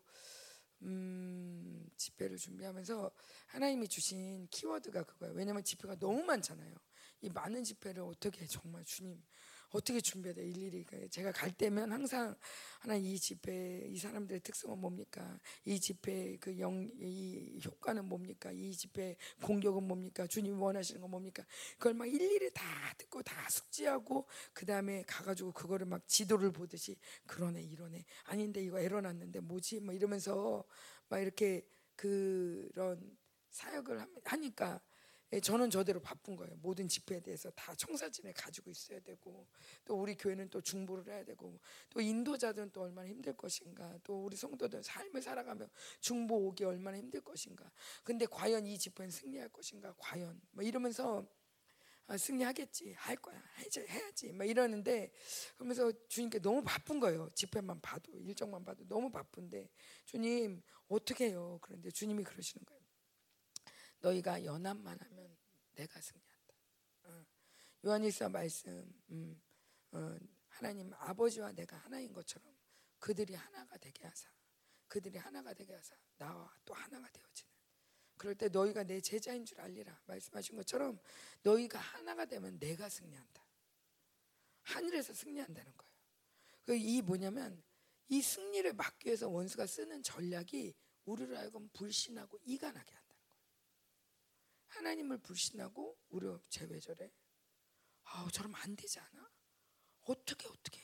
음, 집회를 준비하면서 하나님이 주신 키워드가 그거예요. 왜냐하면 집회가 너무 많잖아요. 이 많은 집회를 어떻게 정말 주님 어떻게 준비해야 돼 일일이 제가 갈 때면 항상 하나 이 집회 이 사람들의 특성은 뭡니까? 이 집회 그영이 효과는 뭡니까? 이 집회 공격은 뭡니까? 주님 원하시는 건 뭡니까? 그걸 막 일일이 다 듣고 다 숙지하고 그 다음에 가가지고 그거를 막 지도를 보듯이 그러네 이러네. 아닌데 이거 에러 났는데 뭐지? 뭐 이러면서 막 이렇게 그런 사역을 하니까 예, 저는 저대로 바쁜 거예요. 모든 집회에 대해서 다 청사진에 가지고 있어야 되고 또 우리 교회는 또 중보를 해야 되고 또 인도자들은 또 얼마나 힘들 것인가 또 우리 성도들 삶을 살아가며 중보 오기 얼마나 힘들 것인가 근데 과연 이 집회는 승리할 것인가 과연? 뭐 이러면서 아, 승리하겠지 할 거야 해야지 해야지 막 이러는데 그러면서 주님께 너무 바쁜 거예요. 집회만 봐도 일정만 봐도 너무 바쁜데 주님 어떻게 해요? 그런데 주님이 그러시는 거예요 너희가 연합만 하면 내가 승리한다. 어. 요한일서 말씀 음, 어, 하나님 아버지와 내가 하나인 것처럼 그들이 하나가 되게 하사 그들이 하나가 되게 하사 나와 또 하나가 되어지는 그럴 때 너희가 내 제자인 줄 알리라 말씀하신 것처럼 너희가 하나가 되면 내가 승리한다. 하늘에서 승리한다는 거예요. 그이 뭐냐면 이 승리를 막기 위해서 원수가 쓰는 전략이 우리를 알고 불신하고 이간하게 한다. 하나님을 불신하고 쟤왜 저래? 아, 저러면 안 되지 않아? 어떻게 어떻게?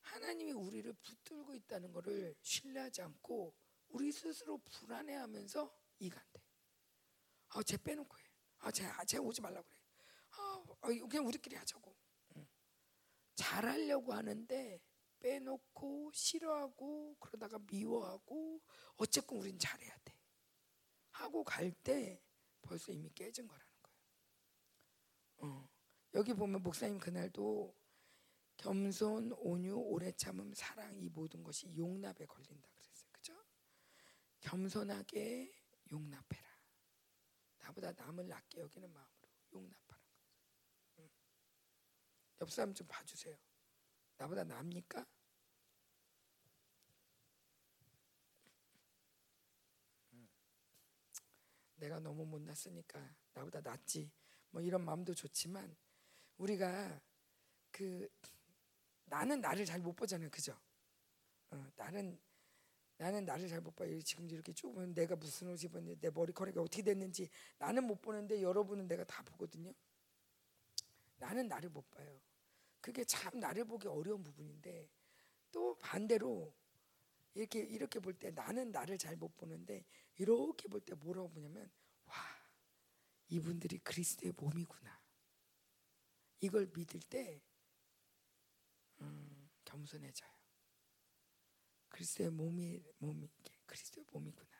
하나님이 우리를 붙들고 있다는 것을 신뢰하지 않고 우리 스스로 불안해하면서 돼. 아, 쟤 빼놓고 해. 아, 쟤, 쟤 오지 말라 그래. 아, 그냥 우리끼리 하자고. 잘하려고 하는데 빼놓고 싫어하고 그러다가 미워하고 어쨌건 우린 잘해야 돼. 하고 갈 때 벌써 이미 깨진 거라는 거예요. 어. 여기 보면 목사님 그날도 겸손, 온유, 오래 참음, 사랑 이 모든 것이 용납에 걸린다 그랬어요. 그죠? 겸손하게 용납해라. 나보다 남을 낮게 여기는 마음으로 용납하는 거죠. 응. 옆 사람 좀 봐주세요. 나보다 납니까? 내가 너무 못났으니까 나보다 낫지. 뭐 이런 마음도 좋지만 우리가 그 나는 나를 잘 못 보잖아요, 그죠? 어, 나는 나는 나를 잘 못 봐요. 지금 이렇게 쭉 보면 내가 무슨 옷 입었는지 내 머리카락이 어떻게 됐는지 나는 못 보는데 여러분은 내가 다 보거든요. 나는 나를 못 봐요. 그게 참 나를 보기 어려운 부분인데 또 반대로 이렇게 이렇게 볼 때 나는 나를 잘 못 보는데 이렇게 볼 때 뭐라고 보냐면 와 이분들이 그리스도의 몸이구나 이걸 믿을 때 음, 겸손해져요. 그리스도의 몸이 몸이 그리스도의 몸이구나.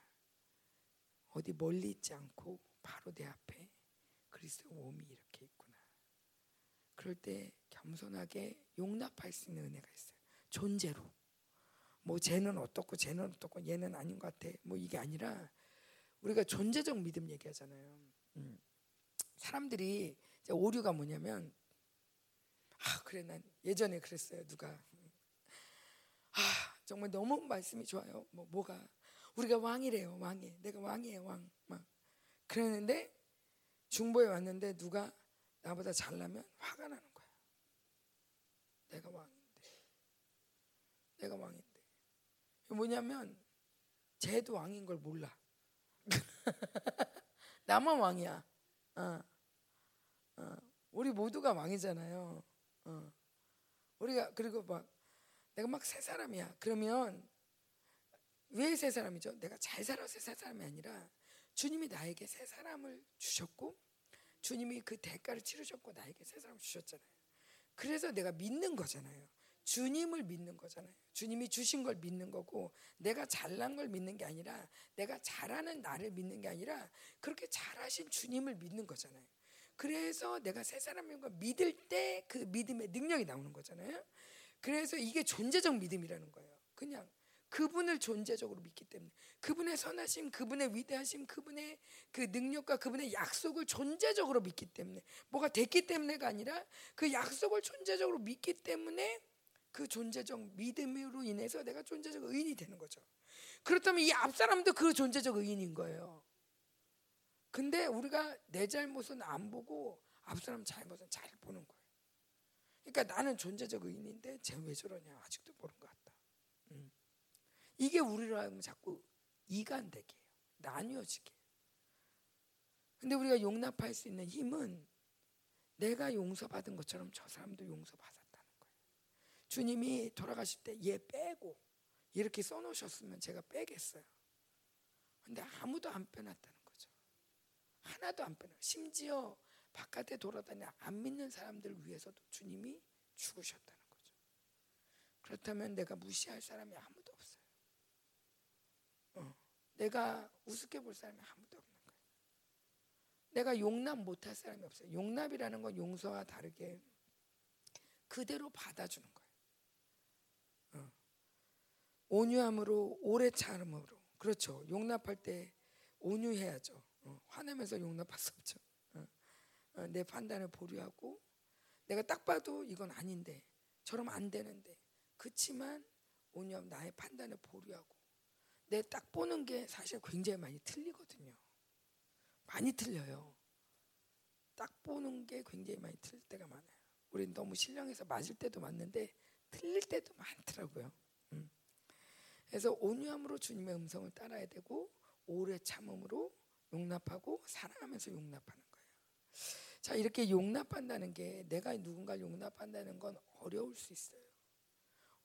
어디 멀리 있지 않고 바로 내 앞에 그리스도의 몸이 이렇게 있구나. 그럴 때 겸손하게 용납할 수 있는 은혜가 있어요. 존재로. 뭐 쟤는 어떻고 쟤는 어떻고 얘는 아닌 것 같아. 뭐 이게 아니라 우리가 존재적 믿음 얘기하잖아요. 음. 사람들이 오류가 뭐냐면 아 그래 난 예전에 그랬어요 누가. 아 정말 너무 말씀이 좋아요. 뭐 뭐가? 우리가 왕이래요 왕이. 내가 왕이에요 왕막 그랬는데 중보에 왔는데 누가 나보다 잘나면 화가 나는 거야. 내가 왕인데. 내가 왕인데 뭐냐면 쟤도 왕인 걸 몰라. 나만 왕이야. 어. 어. 우리 모두가 왕이잖아요. 어. 우리가 그리고 막 내가 막 새 사람이야. 그러면 왜 새 사람이죠? 내가 잘 살아서 새 사람이 아니라 주님이 나에게 새 사람을 주셨고 주님이 그 대가를 치르셨고 나에게 새 사람을 주셨잖아요. 그래서 내가 믿는 거잖아요. 주님을 믿는 거잖아요. 주님이 주신 걸 믿는 거고 내가 잘난 걸 믿는 게 아니라 내가 잘하는 나를 믿는 게 아니라 그렇게 잘하신 주님을 믿는 거잖아요. 그래서 내가 새 사람인 걸 믿을 때 그 믿음의 능력이 나오는 거잖아요. 그래서 이게 존재적 믿음이라는 거예요. 그냥 그분을 존재적으로 믿기 때문에 그분의 선하심, 그분의 위대하심, 그분의 그 능력과 그분의 약속을 존재적으로 믿기 때문에 뭐가 됐기 때문에가 아니라 그 약속을 존재적으로 믿기 때문에 그 존재적 믿음으로 인해서 내가 존재적 의인이 되는 거죠. 그렇다면 이 앞사람도 그 존재적 의인인 거예요. 근데 우리가 내 잘못은 안 보고 앞사람 잘못은 잘 보는 거예요. 그러니까 나는 존재적 의인인데 쟤 왜 저러냐 아직도 모르는 것 같다. 음. 이게 우리로 하여금 자꾸 이간되게 해요. 나뉘어지게. 근데 우리가 용납할 수 있는 힘은 내가 용서받은 것처럼 저 사람도 용서받아. 주님이 돌아가실 때 얘 빼고 이렇게 써놓으셨으면 제가 빼겠어요. 근데 아무도 안 빼놨다는 거죠. 하나도 안 빼놔. 심지어 바깥에 돌아다니는 안 믿는 사람들 위해서도 주님이 죽으셨다는 거죠. 그렇다면 내가 무시할 사람이 아무도 없어요. 어. 내가 우습게 볼 사람이 아무도 없는 거예요. 내가 용납 못할 사람이 없어요. 용납이라는 건 용서와 다르게 그대로 받아주는 거예요. 온유함으로 오래 참음으로 그렇죠. 용납할 때 온유해야죠. 어, 화내면서 용납할 수 없죠. 어, 어, 내 판단을 보류하고 내가 딱 봐도 이건 아닌데 저러면 안 되는데 그렇지만 온유함 나의 판단을 보류하고 내 딱 보는 게 사실 굉장히 많이 틀리거든요. 많이 틀려요. 딱 보는 게 굉장히 많이 틀릴 때가 많아요. 우리는 너무 신령해서 맞을 때도 많는데 틀릴 때도 많더라고요. 그래서 온유함으로 주님의 음성을 따라야 되고 오래 참음으로 용납하고 사랑하면서 용납하는 거예요. 자, 이렇게 용납한다는 게 내가 누군가를 용납한다는 건 어려울 수 있어요.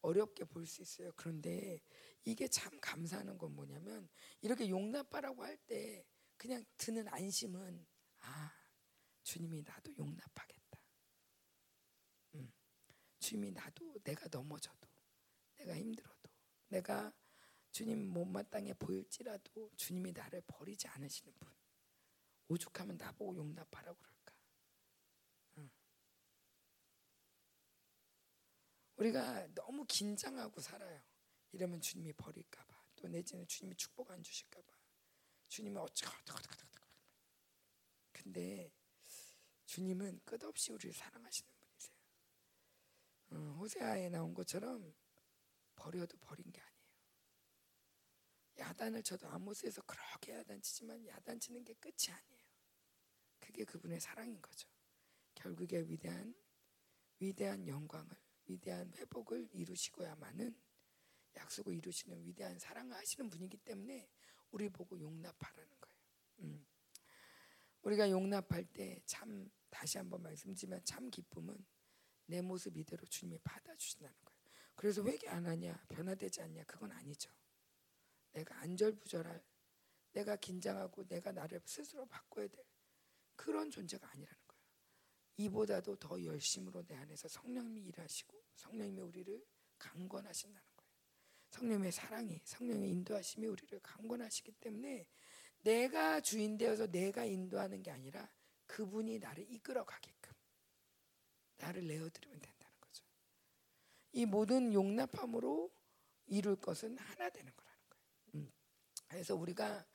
어렵게 볼 수 있어요. 그런데 이게 참 감사하는 건 뭐냐면 이렇게 용납하라고 할 때 그냥 드는 안심은 아, 주님이 나도 용납하겠다. 음, 주님이 나도 내가 넘어져도 내가 힘들어도 내가 주님 못마땅해 보일지라도 주님이 나를 버리지 않으시는 분. 오죽하면 나보고 용납하라고 그럴까. 우리가 너무 긴장하고 살아요. 이러면 주님이 버릴까봐. 또 내지는 주님이 축복 안 주실까봐. 주님이 어쩌고 어쩌고. 근데 주님은 끝없이 우리를 사랑하시는 분이세요. 어, 호세아에 나온 것처럼 버려도 버린 게 아니에요. 야단을 쳐도 아모스에서 그렇게 야단치지만 야단치는 게 끝이 아니에요. 그게 그분의 사랑인 거죠. 결국에 위대한 위대한 영광을 위대한 회복을 이루시고야만은 약속을 이루시는 위대한 사랑을 하시는 분이기 때문에 우리 보고 용납하라는 거예요. 음. 우리가 용납할 때 참 다시 한번 말씀드리면 참 기쁨은 내 모습 이대로 주님이 받아주신다는. 그래서 회개 안 하냐 변화되지 않냐 그건 아니죠. 내가 안절부절할 내가 긴장하고 내가 나를 스스로 바꿔야 될 그런 존재가 아니라는 거예요. 이보다도 더 열심으로 내 안에서 성령님이 일하시고 성령님이 우리를 강권하신다는 거예요. 성령의 사랑이 성령의 인도하심이 우리를 강권하시기 때문에 내가 주인 되어서 내가 인도하는 게 아니라 그분이 나를 이끌어 가게끔 나를 내어드리면 거죠. 이 모든 용납함으로 이룰 것은 하나 되는 거라는 거예요. 음. 그래서 우리가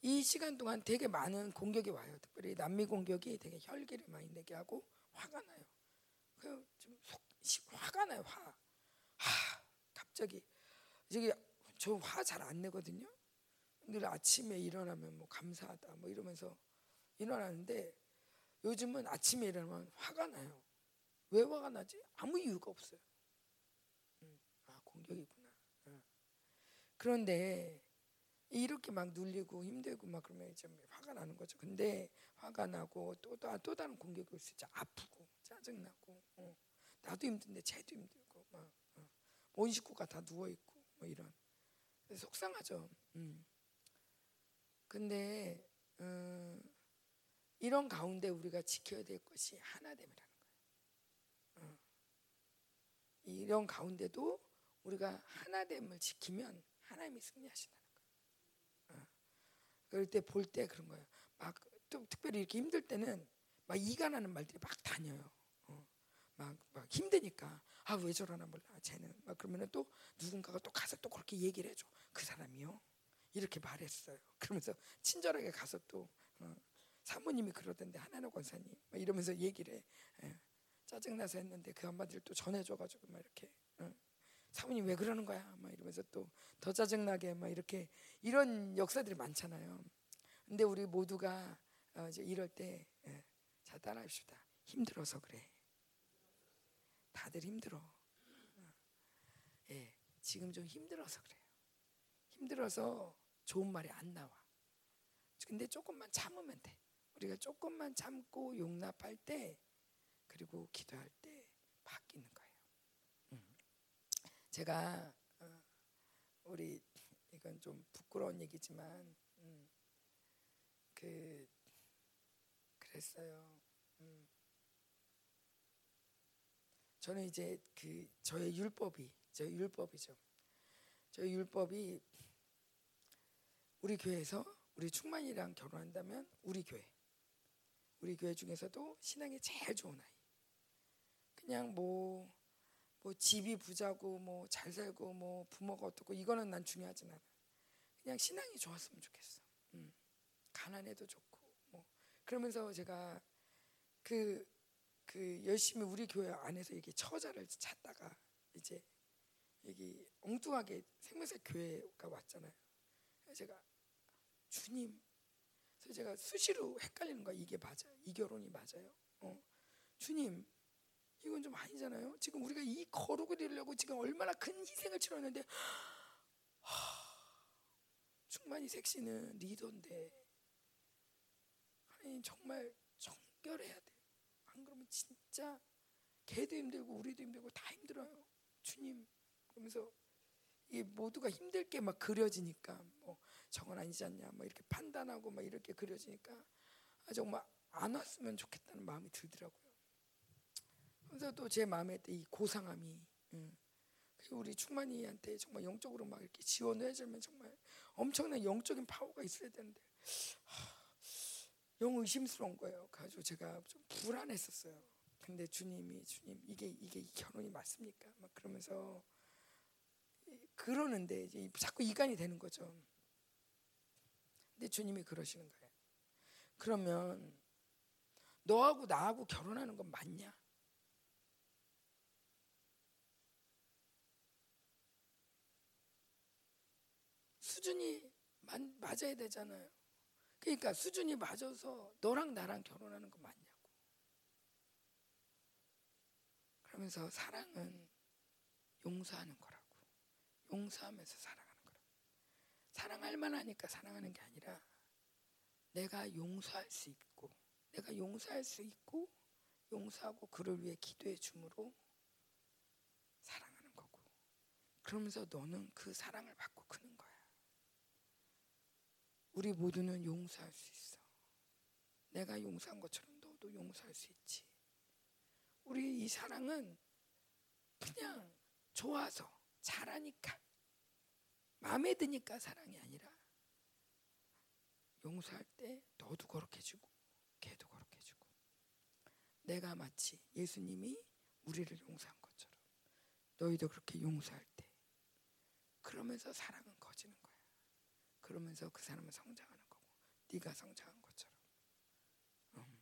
이 시간 동안 되게 많은 공격이 와요. 특별히 남미 공격이 되게 혈기를 많이 내게 하고 화가 나요. 그좀 화가 나요. 화. 하, 갑자기 저기 저화 잘 안 내거든요. 늘 아침에 일어나면 뭐 감사하다 뭐 이러면서 일어나는데 요즘은 아침에 일어나면 화가 나요. 왜 화가 나지? 아무 이유가 없어요. 음, 아 공격이구나. 어. 그런데 이렇게 막 눌리고 힘들고 막 그러면 좀 화가 나는 거죠. 근데 화가 나고 또, 또, 또 다른 수 있죠. 아프고 짜증나고 어. 나도 힘든데 쟤도 힘들고 막 어. 온 식구가 다 누워 있고 뭐 이런 속상하죠. 음. 근데 음, 이런 가운데 우리가 지켜야 될 것이 하나됨이라는 거예요. 어. 이런 가운데도 우리가 하나됨을 지키면 하나님이 승리하신다는 거예요. 어. 그럴 때 볼 때 그런 거예요. 막 또 특별히 이렇게 힘들 때는 막 이가 나는 말들이 막 다녀요. 어. 막, 막 힘드니까 아 왜 저러나 몰라 쟤는 막 그러면은 또 누군가가 또 가서 또 그렇게 얘기를 해줘 그 사람이요 이렇게 말했어요 그러면서 친절하게 가서 또 어, 사모님이 그러던데 하나는 권사님 막 이러면서 얘기를 해 예. 짜증나서 했는데 그 한마디를 또 전해줘가지고 막 이렇게 어. 사모님 왜 그러는 거야 막 이러면서 또 더 짜증나게 막 이렇게 이런 역사들이 많잖아요 근데 우리 모두가 어, 이럴 때자 예. 따라합시다 힘들어서 그래 다들 힘들어. 어. 예, 지금 좀 힘들어서 그래요. 힘들어서 좋은 말이 안 나와. 근데 조금만 참으면 돼. 우리가 조금만 참고 용납할 때 그리고 기도할 때 바뀌는. 음. 제가 어, 우리 이건 좀 부끄러운 얘기지만 음, 그 그랬어요. 음. 저는 이제 그 저의 율법이 저 율법이죠. 저 율법이 우리 교회에서 우리 충만이랑 결혼한다면 우리 교회 우리 교회 중에서도 신앙이 제일 좋은 아이. 그냥 뭐, 뭐 집이 부자고 뭐 잘 살고 뭐 부모가 어떻고 이거는 난 중요하진 않아. 그냥 신앙이 좋았으면 좋겠어. 음. 가난해도 좋고 뭐 그러면서 제가 그그 열심히 우리 교회 안에서 이게 처자를 찾다가 이제 여기 엉뚱하게 생명사 교회가 왔잖아요. 제가 주님, 그래서 제가 수시로 헷갈리는 거야. 이게 맞아? 이 결혼이 맞아요? 어. 주님, 이건 좀 아니잖아요. 지금 우리가 이 거룩을 이루려고 지금 얼마나 큰 희생을 치렀는데, 하, 충만히 섹시는 리더인데 하나님 정말 정결해야 돼요. 안 그러면 진짜 걔도 힘들고 우리도 힘들고 다 힘들어요. 주님 그러면서 이 모두가 힘들 게 막 그려지니까 뭐 저건 아니지 않냐 막 이렇게 판단하고 막 이렇게 그려지니까 아, 정말 안 왔으면 좋겠다는 마음이 들더라고요. 그래서 또 제 마음에 이 고상함이 응. 우리 충만이한테 정말 영적으로 막 이렇게 지원을 해주면 정말 엄청난 영적인 파워가 있어야 되는데 하, 영 의심스러운 거예요. 가지고 제가 좀 불안했었어요. 근데 주님이 주님 이게 이게 결혼이 맞습니까? 막 그러면서 그러는데 이제 자꾸 이간이 되는 거죠. 근데 주님이 그러시는 거예요. 그러면 너하고 나하고 결혼하는 건 맞냐? 수준이 맞아야 되잖아요. 그러니까 수준이 맞아서 너랑 나랑 결혼하는 거 맞냐고. 그러면서 사랑은 용서하는 거라고. 용서하면서 사랑하는 거라고. 사랑할 만하니까 사랑하는 게 아니라 내가 용서할 수 있고 내가 용서할 수 있고 용서하고 그를 위해 기도해 줌으로 사랑하는 거고. 그러면서 너는 그 사랑을 받고 크는 거야. 우리 모두는 용서할 수 있어. 내가 용서한 것처럼 너도 용서할 수 있지. 우리 이 사랑은 그냥 좋아서 잘하니까 마음에 드니까 사랑이 아니라 용서할 때 너도 거룩해지고 걔도 거룩해지고 내가 마치 예수님이 우리를 용서한 것처럼 너희도 그렇게 용서할 때 그러면서 사랑은. 그러면서 그 사람은 성장하는 거고 네가 성장한 것처럼 음.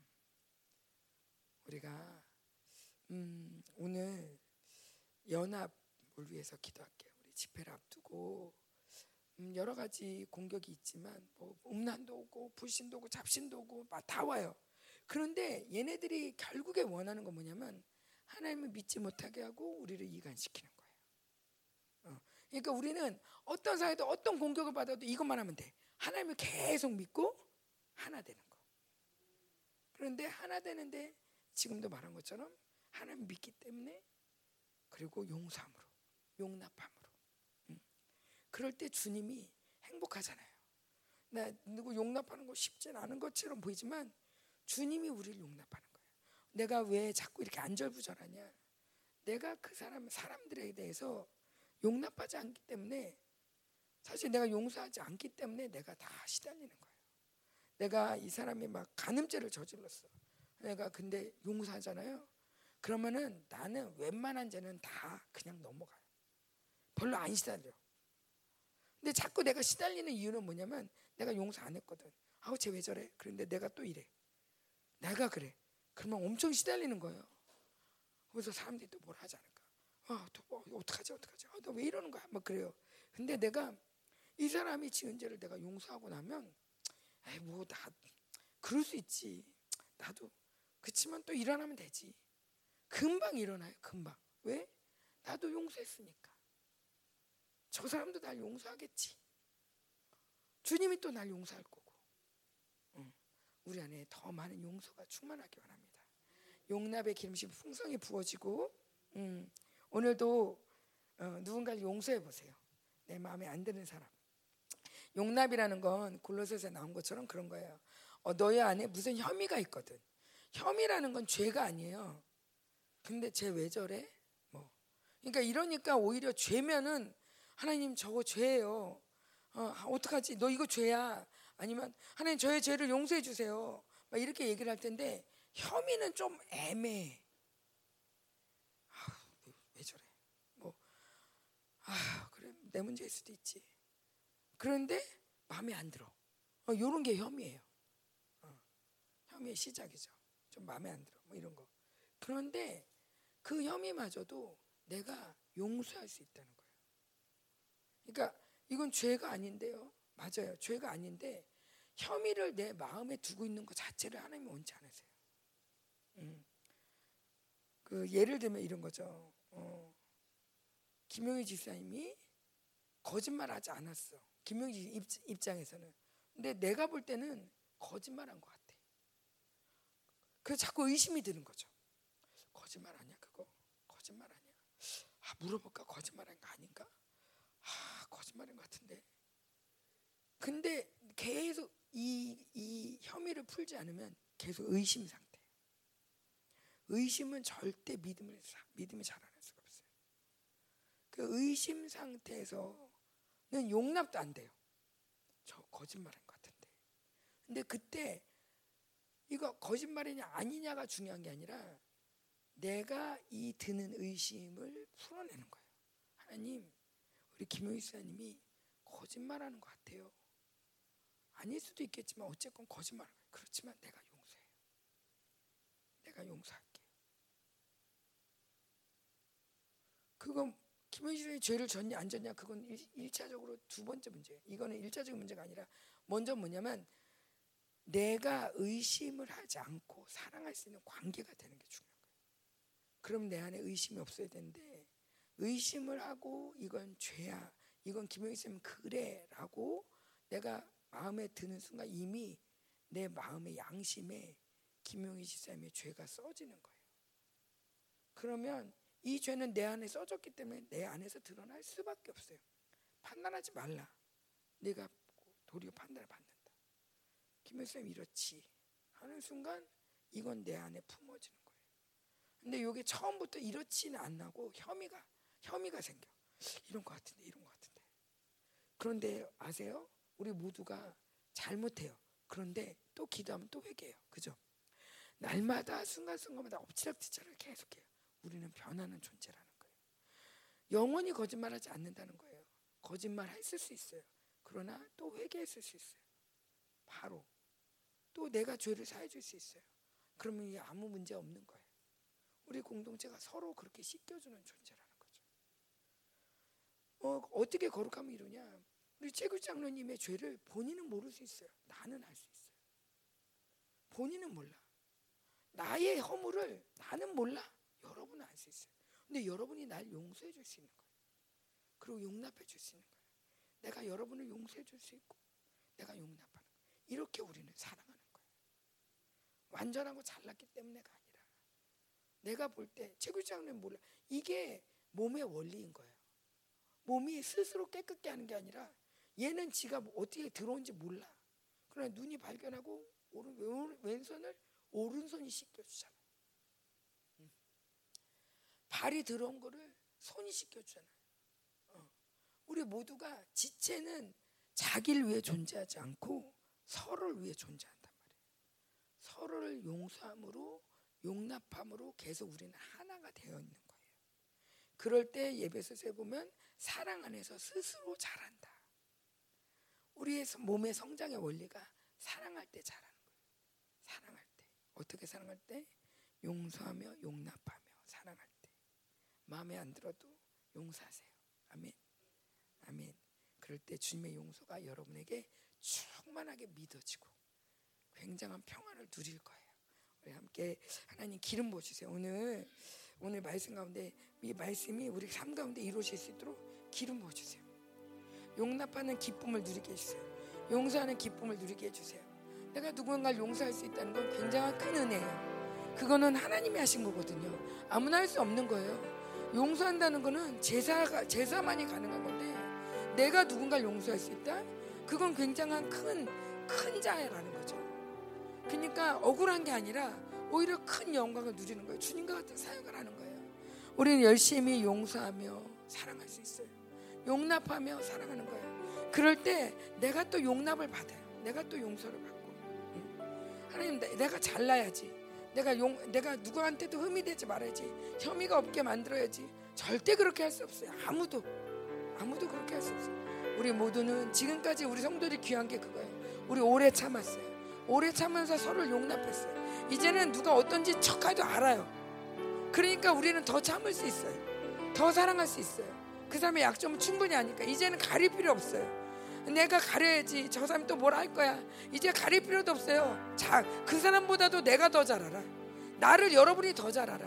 우리가 음, 오늘 연합을 위해서 기도할게요. 우리 집회를 앞두고 음, 여러 가지 공격이 있지만 뭐 음란도 오고 불신도 오고 잡신도 오고 다 와요. 그런데 얘네들이 결국에 원하는 건 뭐냐면 하나님을 믿지 못하게 하고 우리를 이간시키는. 그러니까 우리는 어떤 사회도 어떤 공격을 받아도 이것만 하면 돼. 하나님을 계속 믿고 하나 되는 거. 그런데 하나 되는데 지금도 말한 것처럼 하나님 믿기 때문에 그리고 용서함으로 용납함으로 음. 그럴 때 주님이 행복하잖아요. 나 누구 용납하는 거 쉽진 않은 것처럼 보이지만 주님이 우리를 용납하는 거예요. 내가 왜 자꾸 이렇게 안절부절하냐? 내가 그 사람 사람들에 대해서 용납하지 않기 때문에 사실 내가 용서하지 않기 때문에 내가 다 시달리는 거예요. 내가 이 사람이 막 간음죄를 저질렀어. 내가 근데 용서하잖아요. 그러면은 나는 웬만한 죄는 다 그냥 넘어가요. 별로 안 시달려. 근데 자꾸 내가 시달리는 이유는 뭐냐면 내가 용서 안 했거든. 아우 쟤 왜 저래? 그런데 내가 또 이래. 내가 그래. 그러면 엄청 시달리는 거예요. 그래서 사람들이 또 뭘 하지 않을까? 아, 또 뭐, 어떡하지, 어떡하지? 아, 너왜 이러는 거야? 막 그래요. 근데 내가 이 사람이 지은 죄를 내가 용서하고 나면, 에이, 뭐, 나, 그럴 수 있지. 나도. 그렇지만 또 일어나면 되지. 금방 일어나요, 금방. 왜? 나도 용서했으니까. 저 사람도 날 용서하겠지. 주님이 또 날 용서할 거고. 응. 우리 안에 더 많은 용서가 충만하기 바랍니다. 용납의 기름이 풍성히 부어지고, 음, 오늘도 어, 누군가를 용서해 보세요. 내 마음에 안 드는 사람. 용납이라는 건 골로새서 나온 것처럼 그런 거예요. 어, 너희 안에 무슨 혐의가 있거든. 혐의라는 건 죄가 아니에요. 근데 쟤 왜 저래? 뭐. 그러니까 이러니까 오히려 죄면은 하나님 저거 죄예요. 어, 어떡하지? 너 이거 죄야. 아니면 하나님 저의 죄를 용서해 주세요. 막 이렇게 얘기를 할 텐데 혐의는 좀 애매해. 아, 왜 저래? 뭐, 아, 그래 내 문제일 수도 있지. 그런데 마음에 안 들어. 어, 이런 게 혐의예요. 어, 혐의의 시작이죠. 좀 마음에 안 들어. 뭐 이런 거. 그런데 그 혐의마저도 내가 용서할 수 있다는 거예요. 그러니까 이건 죄가 아닌데요. 맞아요. 죄가 아닌데 혐의를 내 마음에 두고 있는 것 자체를 하나님이 원치 않으세요. 음. 그 예를 들면 이런 거죠. 어. 김용희 집사님이 거짓말하지 않았어. 김용희 입장에서는. 근데 내가 볼 때는 거짓말한 것 같아. 그래서 자꾸 의심이 드는 거죠. 거짓말 아니야 그거? 거짓말 아니야? 아 물어볼까 거짓말한 거 아닌가? 아 거짓말인 것 같은데. 근데 계속 이, 이 혐의를 풀지 않으면 계속 의심 상태. 의심은 절대 믿음을 믿음이 없어요. 그 의심 상태에서는 용납도 안 돼요. 저 거짓말한 것 같은데. 근데 그때 이거 거짓말이냐 아니냐가 중요한 게 아니라 내가 이 드는 의심을 풀어내는 거예요. 하나님, 우리 김용희 사님이 거짓말하는 것 같아요. 아닐 수도 있겠지만 어쨌건 거짓말. 그렇지만 내가 용서해요. 내가 용서할게. 그건 김현실의 죄를 졌냐 안 졌냐 그건 일, 차적으로두 번째 문제예요. 이거는 일차적인 문제가 아니라 먼저 뭐냐면 내가 의심을 하지 않고 사랑할 수 있는 관계가 되는 게 중요한 거예요. 그럼 내 안에 의심이 없어야 되는데 의심을 하고 이건 죄야. 이건 김영희 쌤 그래라고 내가 마음에 드는 순간 이미 내 마음의 양심에 김용희 지사님의 죄가 써지는 거예요. 그러면 이 죄는 내 안에 써졌기 때문에 내 안에서 드러날 수밖에 없어요. 판단하지 말라. 내가 도리어 판단을 받는다. 쌤 이렇지 하는 순간 이건 내 안에 품어지는 거예요. 근데 이게 처음부터 이렇지는 않고 혐의가 혐의가 생겨. 이런 것 같은데 이런 것 같은데. 그런데 아세요? 우리 모두가 잘못해요. 그런데 또 기도하면 또 회개해요. 그죠? 날마다 순간순간마다 엎치락뒤치락 계속해요. 우리는 변하는 존재라는 거예요. 영원히 거짓말하지 않는다는 거예요. 거짓말 했을 수 있어요. 그러나 또 회개했을 수 있어요. 바로 또 내가 죄를 사해줄 수 있어요. 그러면 이게 아무 문제 없는 거예요. 우리 공동체가 서로 그렇게 씻겨주는 존재라는 거죠. 어, 어떻게 거룩함을 이루냐? 우리 최구 장로님의 죄를 본인은 모를 수 있어요. 나는 알 수 있어요. 본인은 몰라. 나의 허물을 나는 몰라. 여러분은 알 수 있어요. 근데 여러분이 날 용서해 줄 수 있는 거예요. 그리고 용납해 줄 수 있는 거예요. 내가 여러분을 용서해 줄 수 있고 내가 용납하는 거예요. 이렇게 우리는 사랑하는 거예요. 완전하고 잘났기 때문에가 아니라 내가 볼 때 최구 장로님 몰라. 이게 몸의 원리인 거예요. 몸이 스스로 깨끗게 하는 게 아니라 얘는 지가 뭐 어떻게 들어온지 몰라. 그러나 눈이 발견하고 오른, 왼손을 오른손이 씻겨주잖아. 응. 발이 들어온 거를 손이 씻겨주잖아. 어. 우리 모두가 지체는 자기를 위해 존재하지 않고 서로를 위해 존재한단 말이에요. 서로를 용서함으로 용납함으로 계속 우리는 하나가 되어 있는 거예요. 그럴 때 예배소에 보면 사랑 안에서 스스로 자란다. 우리의 몸의 성장의 원리가 사랑할 때 자라는 거예요. 사랑할 때. 어떻게 사랑할 때? 용서하며 용납하며. 마음에 안 들어도 용서하세요. 아멘. 아멘. 그럴 때 주님의 용서가 여러분에게 충만하게 믿어지고 굉장한 평안을 누릴 거예요. 우리 함께 하나님 기름 부어주세요. 오늘 오늘 말씀 가운데 이 말씀이 우리 삶 가운데 이루어질 수 있도록 기름 부어주세요. 용납하는 기쁨을 누리게 해주세요. 용서하는 기쁨을 누리게 해주세요. 내가 누군가를 용서할 수 있다는 건 굉장한 큰 은혜예요. 그거는 하나님이 하신 거거든요. 아무나 할 수 없는 거예요. 용서한다는 거는 제사가 제사만이 가능한 건데 내가 누군가를 용서할 수 있다? 그건 굉장한 큰 큰 자애라는 거죠. 그러니까 억울한 게 아니라 오히려 큰 영광을 누리는 거예요. 주님과 같은 사역을 하는 거예요. 우리는 열심히 용서하며 사랑할 수 있어요. 용납하며 사랑하는 거예요. 그럴 때 내가 또 용납을 받아요. 내가 또 용서를 받고. 하나님, 내가 잘나야지. 내가 용, 내가 누구한테도 흠이 되지 말아야지. 혐의가 없게 만들어야지. 절대 그렇게 할 수 없어요. 아무도. 아무도 그렇게 할 수 없어요. 우리 모두는 지금까지 우리 성도들이 귀한 게 그거예요. 우리 오래 참았어요. 오래 참으면서 서로를 용납했어요. 이제는 누가 어떤지 척하도 알아요. 그러니까 우리는 더 참을 수 있어요. 더 사랑할 수 있어요. 그 사람의 약점은 충분히 아니까 이제는 가릴 필요 없어요. 내가 가려야지 저 사람이 또 뭘 할 거야. 이제 가릴 필요도 없어요. 자, 그 사람보다도 내가 더 잘 알아. 나를 여러분이 더 잘 알아.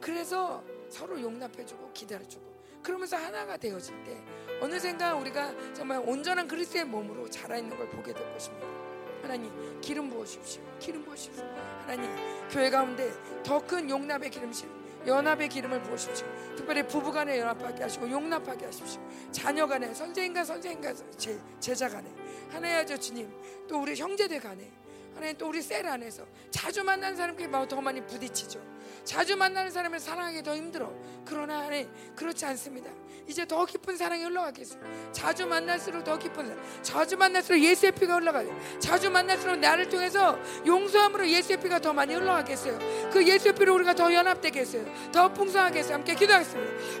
그래서 서로 용납해주고 기다려주고 그러면서 하나가 되어질 때 어느샌가 우리가 정말 온전한 그리스도의 몸으로 자라 있는 걸 보게 될 것입니다. 하나님 기름 부으십시오. 기름 부으십시오. 하나님 교회 가운데 더 큰 용납의 기름심 연합의 기름을 부으십시오. 특별히 부부간에 연합하게 하시고 용납하게 하십시오. 자녀간에 선생님과 선생님과 제, 제자간에 하나님 아저 주님 또 우리 형제들 간에 하나님 또 우리 셀 안에서 자주 만나는 사람끼리 더 많이 부딪히죠. 자주 만나는 사람을 사랑하기 더 힘들어. 그러나 하나님 그렇지 않습니다. 이제 더 깊은 사랑이 흘러가겠어요. 자주 만날수록 더 깊은 사랑. 자주 만날수록 예수의 피가 흘러가요. 자주 만날수록 나를 통해서 용서함으로 예수의 피가 더 많이 흘러가겠어요. 그 예수의 피로 우리가 더 연합되겠어요. 더 풍성하겠어요. 함께 기도하겠습니다.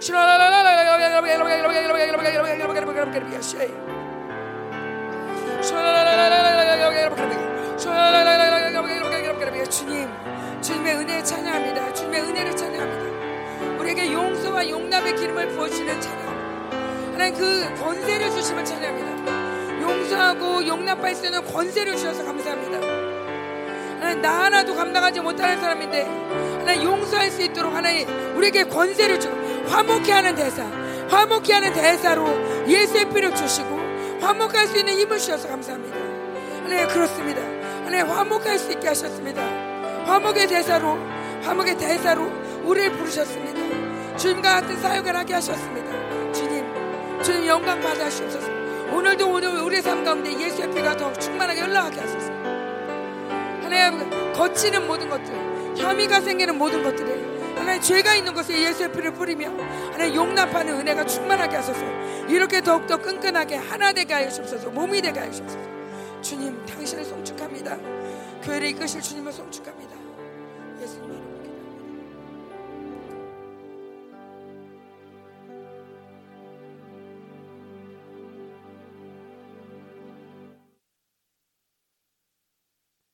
주님, 주님의 은혜 찬양합니다. 주님의 은혜를 찬양합니다. 우리에게 용서와 용납의 기름을 부어주시는 찬양. 하나님 그 권세를 주심을 찬양합니다. 용서하고 용납할 수 있는 권세를 주셔서 감사합니다. 하나님 나 하나도 감당하지 못하는 사람인데 하나님 용서할 수 있도록 하나님 우리에게 권세를 주고 화목케 하는 대사, 화목케 하는 대사로 예수의 피를 주시고 화목할 수 있는 힘을 주셔서 감사합니다. 하나님 그렇습니다. 하나님 화목할 수 있게 하셨습니다. 화목의 대사로 화목의 대사로 우리를 부르셨습니다. 주님과 같은 사역을 하게 하셨습니다. 주님, 주님 영광 받아주옵소서. 오늘도 오늘 우리 삶 가운데 예수의 피가 더 충만하게 흘러가게 하소서. 하나님 거치는 모든 것들, 혐의가 생기는 모든 것들에 하나님 죄가 있는 것에 예수의 피를 뿌리며 하나님 용납하는 은혜가 충만하게 하소서. 이렇게 더욱더 끈끈하게 하나 되게 하여 주옵소서. 몸이 되게 하여 주옵소서. 주님, 당신을 송축합니다. 교회를 이끄실 주님을 송축합니다.